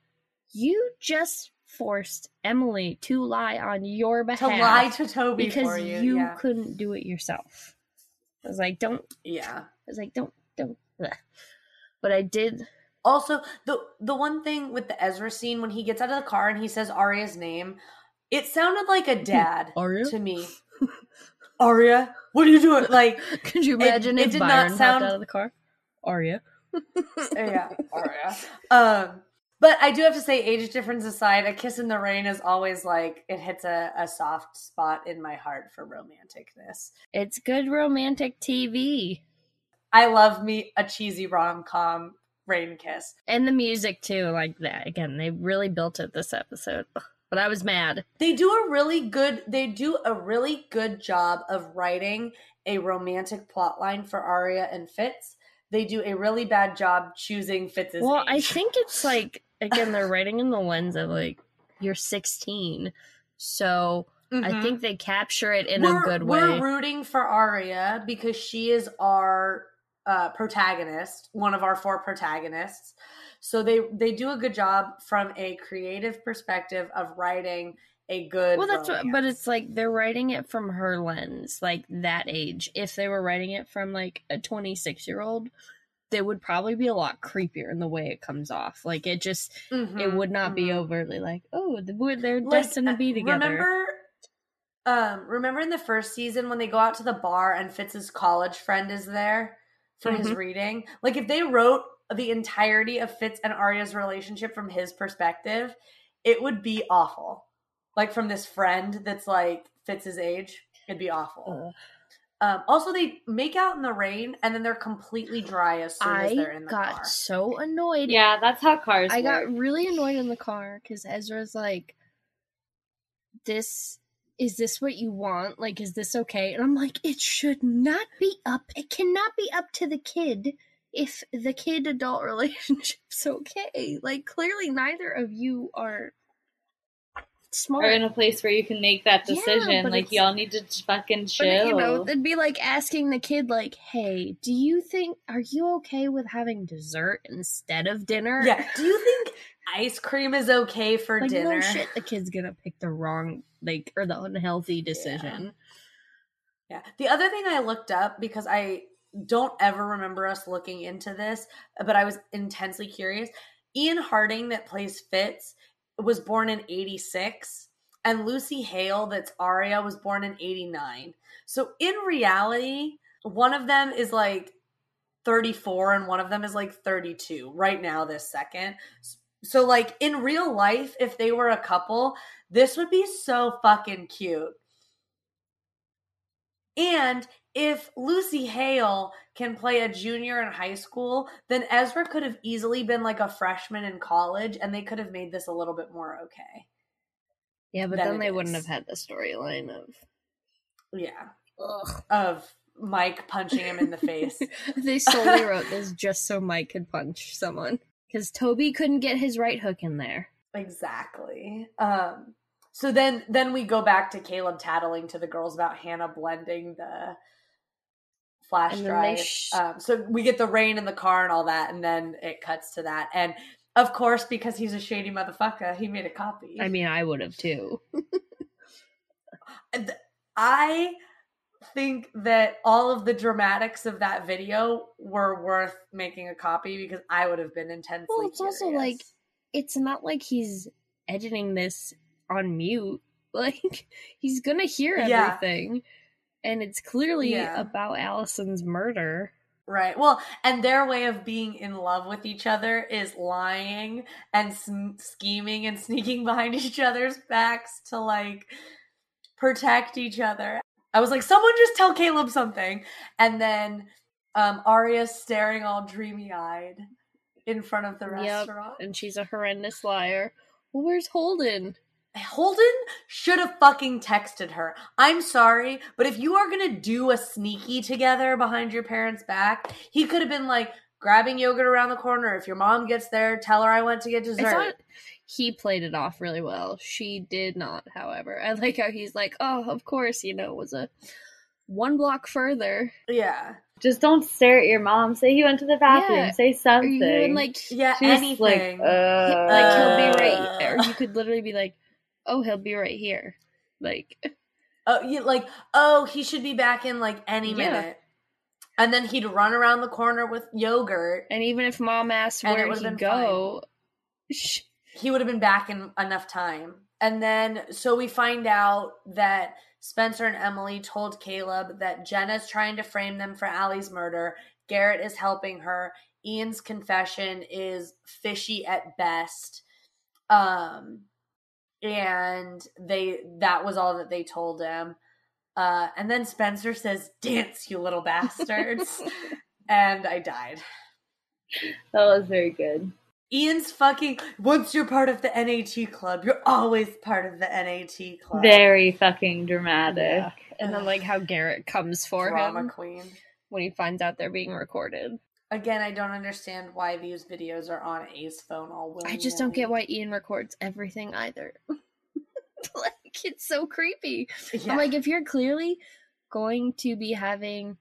[SPEAKER 5] you just forced Emily to lie on your behalf.
[SPEAKER 4] To lie to Toby
[SPEAKER 5] because
[SPEAKER 4] for you. yeah.
[SPEAKER 5] couldn't do it yourself. I was like, don't
[SPEAKER 4] yeah.
[SPEAKER 5] I was like, don't, don't. But I did.
[SPEAKER 4] Also, the the one thing with the Ezra scene when he gets out of the car and he says Aria's name, it sounded like a dad
[SPEAKER 5] Aria?
[SPEAKER 4] to me. Aria, what are you doing? Like,
[SPEAKER 5] Could you imagine
[SPEAKER 4] it
[SPEAKER 5] if
[SPEAKER 4] did not sound-
[SPEAKER 5] out of the car? Aria.
[SPEAKER 4] yeah, Aria. Um, but I do have to say, age difference aside, a kiss in the rain is always like it hits a, a soft spot in my heart for romanticness.
[SPEAKER 5] It's good romantic TV.
[SPEAKER 4] I love me a cheesy rom com rain kiss.
[SPEAKER 5] And the music too, like that. Again, they really built it this episode. But I was mad.
[SPEAKER 4] They do a really good they do a really good job of writing a romantic plot line for Aria and Fitz they do a really bad job choosing Fitz's
[SPEAKER 5] well, I think it's like again they're writing in the lens of like you're 16, so I
[SPEAKER 4] Mhm.
[SPEAKER 5] think they capture it in
[SPEAKER 4] we're,
[SPEAKER 5] a good way.
[SPEAKER 4] We're rooting for Aria because she is our uh, protagonist, one of our four protagonists. So they they do a good job from a creative perspective of writing a good.
[SPEAKER 5] well, that's what, but it's like they're writing it from her lens, like that age. If they were writing it from like a 26 year old, they would probably be a lot creepier in the way it comes off. Like it just, it
[SPEAKER 4] Mhm,
[SPEAKER 5] would not be
[SPEAKER 4] mhm.
[SPEAKER 5] overtly like, oh, the, they're
[SPEAKER 4] Like,
[SPEAKER 5] destined to be
[SPEAKER 4] uh,
[SPEAKER 5] together.
[SPEAKER 4] Remember, um, remember in the first season when they go out to the bar and Fitz's college friend is there for his
[SPEAKER 5] Mhm.
[SPEAKER 4] reading? Like if they wrote the entirety of Fitz and Aria's relationship from his perspective, it would be awful. Like from this friend that's like Fitz's age, it'd be awful. Um, also, they make out in the rain and then they're completely dry as soon as they're in the car.
[SPEAKER 5] I got so annoyed.
[SPEAKER 1] Yeah, that's how cars
[SPEAKER 5] I
[SPEAKER 1] work.
[SPEAKER 5] got really annoyed in the car because Ezra's like, "This is this what you want? Like, is this okay?" And I'm like, "It should not be up. It cannot be up to the kid if the kid adult relationship's okay. Like, clearly neither of you are smart.
[SPEAKER 1] Or in a place where you can make that decision.
[SPEAKER 5] but
[SPEAKER 1] like y'all need to just fucking
[SPEAKER 5] But,
[SPEAKER 1] chill.
[SPEAKER 5] you know, it'd be like asking the kid, like, "Hey, do you think are you okay with having dessert instead of dinner?"
[SPEAKER 4] Yeah. Do you think ice cream is okay for
[SPEAKER 5] like
[SPEAKER 4] dinner?
[SPEAKER 5] no shit the kid's gonna pick the wrong like or the unhealthy decision
[SPEAKER 4] Yeah. The other thing I looked up because I don't ever remember us looking into this, but I was intensely curious. Ian Harding, that plays Fitz, was born in 86, and Lucy Hale, that's Aria was born in 89. So in reality, one of them is like 34 and one of them is like 32 right now, this second. So, like in real life, if they were a couple, this would be so fucking cute. And if Lucy Hale can play a junior in high school, then Ezra could have easily been like a freshman in college and they could have made this a little bit more okay.
[SPEAKER 5] yeah but then they wouldn't have had the storyline of
[SPEAKER 4] Yeah.
[SPEAKER 5] ugh.
[SPEAKER 4] Of Mike punching him in the face.
[SPEAKER 5] they solely wrote this just so mike could punch someone because toby couldn't get his right hook in there
[SPEAKER 4] Exactly. Um so then then we go back to Caleb tattling to the girls about Hannah blending the flash drive.
[SPEAKER 5] sh-
[SPEAKER 4] um, so we get the rain in the car and all that, and then it cuts to that. And of course, because he's a shady motherfucker, he made a copy.
[SPEAKER 5] i mean i would have too
[SPEAKER 4] I think that all of the dramatics of that video were worth making a copy because I would have been intensely.
[SPEAKER 5] well it's also like it's not like he's editing this on mute like he's gonna hear
[SPEAKER 4] Yeah.
[SPEAKER 5] everything and it's clearly
[SPEAKER 4] Yeah.
[SPEAKER 5] about allison's murder
[SPEAKER 4] Right. Well, and their way of being in love with each other is lying and sm- scheming and sneaking behind each other's backs to like protect each other. I was like, someone just tell Caleb something. And then um Aria's staring all dreamy eyed in front of the
[SPEAKER 5] Yep,
[SPEAKER 4] restaurant.
[SPEAKER 5] and she's a horrendous liar. Well, where's Holden?
[SPEAKER 4] Holden should have fucking texted her. I'm sorry, but if you are gonna do a sneaky together behind your parents' back, he could have been like grabbing yogurt around the corner. If your mom gets there, tell her I went to get dessert.
[SPEAKER 5] I thought he played it off really well. She did not, however. I like how he's like, "Oh, of course, you know, it was a one block further."
[SPEAKER 4] yeah,
[SPEAKER 1] Just don't stare at your mom. Say he went to the bathroom.
[SPEAKER 5] Yeah.
[SPEAKER 1] Say
[SPEAKER 5] Or
[SPEAKER 1] something.
[SPEAKER 5] you even like,
[SPEAKER 4] yeah,
[SPEAKER 1] She's
[SPEAKER 4] anything.
[SPEAKER 1] like, uh,
[SPEAKER 5] like he'll be
[SPEAKER 4] Uh.
[SPEAKER 5] right, or you could literally be like, "Oh, he'll be right here." Like,
[SPEAKER 4] oh, you like, oh, he should be back in like any
[SPEAKER 5] Yeah.
[SPEAKER 4] minute. And then he'd run around the corner with yogurt.
[SPEAKER 5] and even if mom asked where he'd go, sh-
[SPEAKER 4] he would have been back in enough time. And then, so we find out that Spencer and Emily told Caleb that Jenna's trying to frame them for Allie's murder. Garrett is helping her. Ian's confession is fishy at best. Um, and they that was all that they told him. Uh, and then Spencer says, "Dance, you little bastards," and I died.
[SPEAKER 1] that was very good.
[SPEAKER 4] Ian's fucking. Once you're part of the NAT club, you're always part of the NAT club.
[SPEAKER 1] Very fucking dramatic.
[SPEAKER 5] yeah. and then like how Garrett comes for
[SPEAKER 4] drama
[SPEAKER 5] him
[SPEAKER 4] queen.
[SPEAKER 5] when he finds out they're being recorded.
[SPEAKER 4] Again, I don't understand why these videos are on A's phone all willy
[SPEAKER 5] I just don't get why Ian records everything either. like it's so creepy.
[SPEAKER 4] Yeah.
[SPEAKER 5] I'm like, if you're clearly going to be having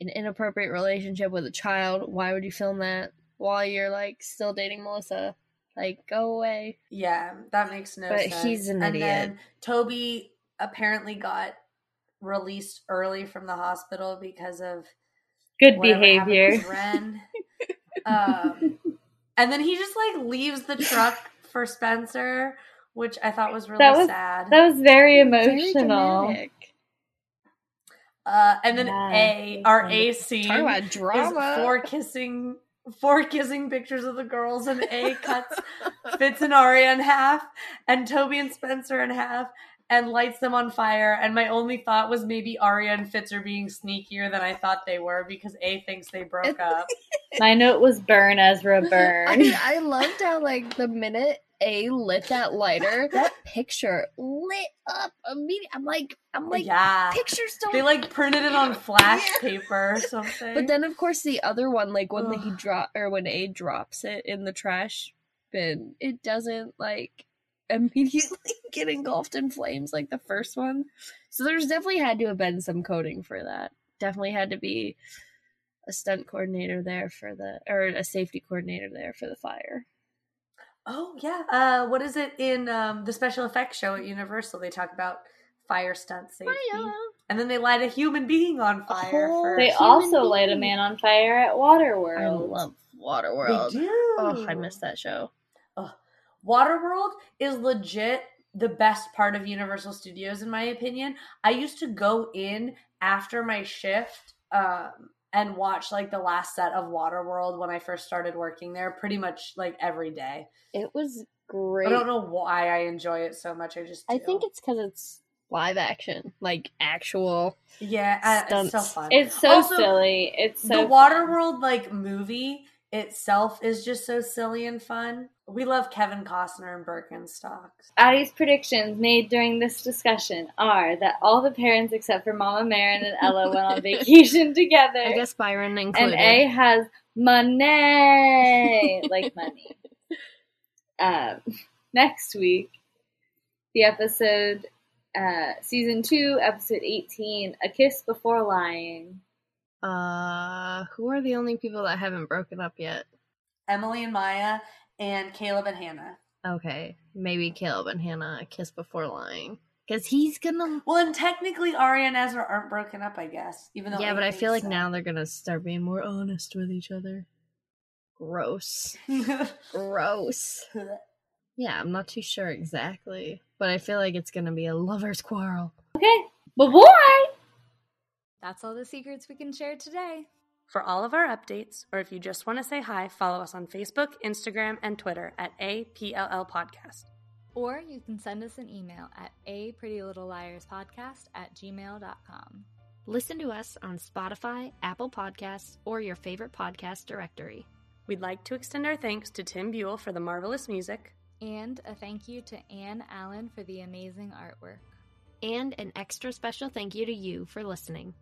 [SPEAKER 5] an inappropriate relationship with a child, why would you film that while you're like still dating Melissa? Like, go away.
[SPEAKER 4] Yeah, that makes no
[SPEAKER 5] But
[SPEAKER 4] sense.
[SPEAKER 5] he's an
[SPEAKER 4] and
[SPEAKER 5] idiot.
[SPEAKER 4] then Toby apparently got released early from the hospital because of
[SPEAKER 1] Good behavior.
[SPEAKER 4] um, and then he just like leaves the truck for Spencer, which I thought was really
[SPEAKER 1] That was-
[SPEAKER 4] sad.
[SPEAKER 1] That was very
[SPEAKER 5] Very
[SPEAKER 1] emotional.
[SPEAKER 5] dramatic.
[SPEAKER 4] uh, and then
[SPEAKER 1] Yeah,
[SPEAKER 4] A, our
[SPEAKER 1] funny.
[SPEAKER 4] A scene
[SPEAKER 5] Talk about
[SPEAKER 4] is
[SPEAKER 5] drama.
[SPEAKER 4] four kissing, four kissing pictures of the girls, and A cuts Fitz and Aria in half, and Toby and Spencer in half, and lights them on fire. And my only thought was maybe Aria and Fitz are being sneakier than I thought they were because A thinks they broke up.
[SPEAKER 1] My note was burn Ezra burn.
[SPEAKER 5] I, mean, I loved how like the minute A lit that lighter, that picture lit up immediately. I'm like, I'm like,
[SPEAKER 4] yeah.
[SPEAKER 5] pictures don't.
[SPEAKER 4] They like printed it on flash paper or something.
[SPEAKER 5] but then of course the other one, like when he drop or when A drops it in the trash bin, it doesn't like immediately get engulfed in flames like the first one. So there's definitely had to have been some coding for that. Definitely had to be a stunt coordinator there for the or a safety coordinator there for the fire.
[SPEAKER 4] Oh yeah. Uh, what is it in um, the special effects show at Universal? They talk about fire stunt safety, and then they light a human being on fire.
[SPEAKER 5] whole
[SPEAKER 4] for
[SPEAKER 1] they
[SPEAKER 5] human
[SPEAKER 1] also light a man on fire at Waterworld.
[SPEAKER 5] I love
[SPEAKER 4] They
[SPEAKER 5] Waterworld.
[SPEAKER 4] do.
[SPEAKER 5] Oh, I missed that show.
[SPEAKER 4] Waterworld is legit the best part of Universal Studios, in my opinion. I used to go in after my shift um, and watch like the last set of Waterworld when I first started working there, pretty much like every day.
[SPEAKER 5] It was great.
[SPEAKER 4] I don't know why I enjoy it so much. I just
[SPEAKER 5] I think it's because it's live action, like actual.
[SPEAKER 4] yeah, uh, it's so fun.
[SPEAKER 1] It's so
[SPEAKER 4] Also,
[SPEAKER 1] silly. It's so
[SPEAKER 4] the. Waterworld like movie itself is just so silly and fun. We love Kevin Costner and Birkenstocks.
[SPEAKER 1] Addie's predictions made during this discussion are that all the parents except for Mama Marin and Ella went on vacation together.
[SPEAKER 5] I guess Byron included.
[SPEAKER 1] and
[SPEAKER 5] included.
[SPEAKER 1] A has money, like money. Um, next week, the episode, uh, season two, episode eighteen, "A Kiss Before Lying."
[SPEAKER 5] Uh, who are the only people that haven't broken up yet?
[SPEAKER 4] Emily and Maya and Caleb and Hannah.
[SPEAKER 5] Okay, maybe Caleb and Hannah a kiss before lying, because he's gonna.
[SPEAKER 4] Well, and technically Ari and Ezra aren't broken up, I guess. Even though
[SPEAKER 5] Yeah, but I
[SPEAKER 4] thinks
[SPEAKER 5] feel like
[SPEAKER 4] so.
[SPEAKER 5] now they're gonna start being more honest with each other. Gross. Gross. Yeah, I'm not too sure exactly, but I feel like it's gonna be a lover's quarrel.
[SPEAKER 1] Okay, bye bye.
[SPEAKER 7] That's all the secrets we can share today.
[SPEAKER 3] For all of our updates, or if you just want to say hi, follow us on Facebook, Instagram, and Twitter at APLL Podcast.
[SPEAKER 7] Or you can send us an email at a pretty little liars podcast at gmail.com.
[SPEAKER 2] Listen to us on Spotify, Apple Podcasts, or your favorite podcast directory.
[SPEAKER 3] We'd like to extend our thanks to Tim Buell for the marvelous music.
[SPEAKER 7] And a thank you to Anne Allen for the amazing artwork.
[SPEAKER 2] And an extra special thank you to you for listening.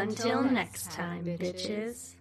[SPEAKER 3] Until next time, bitches.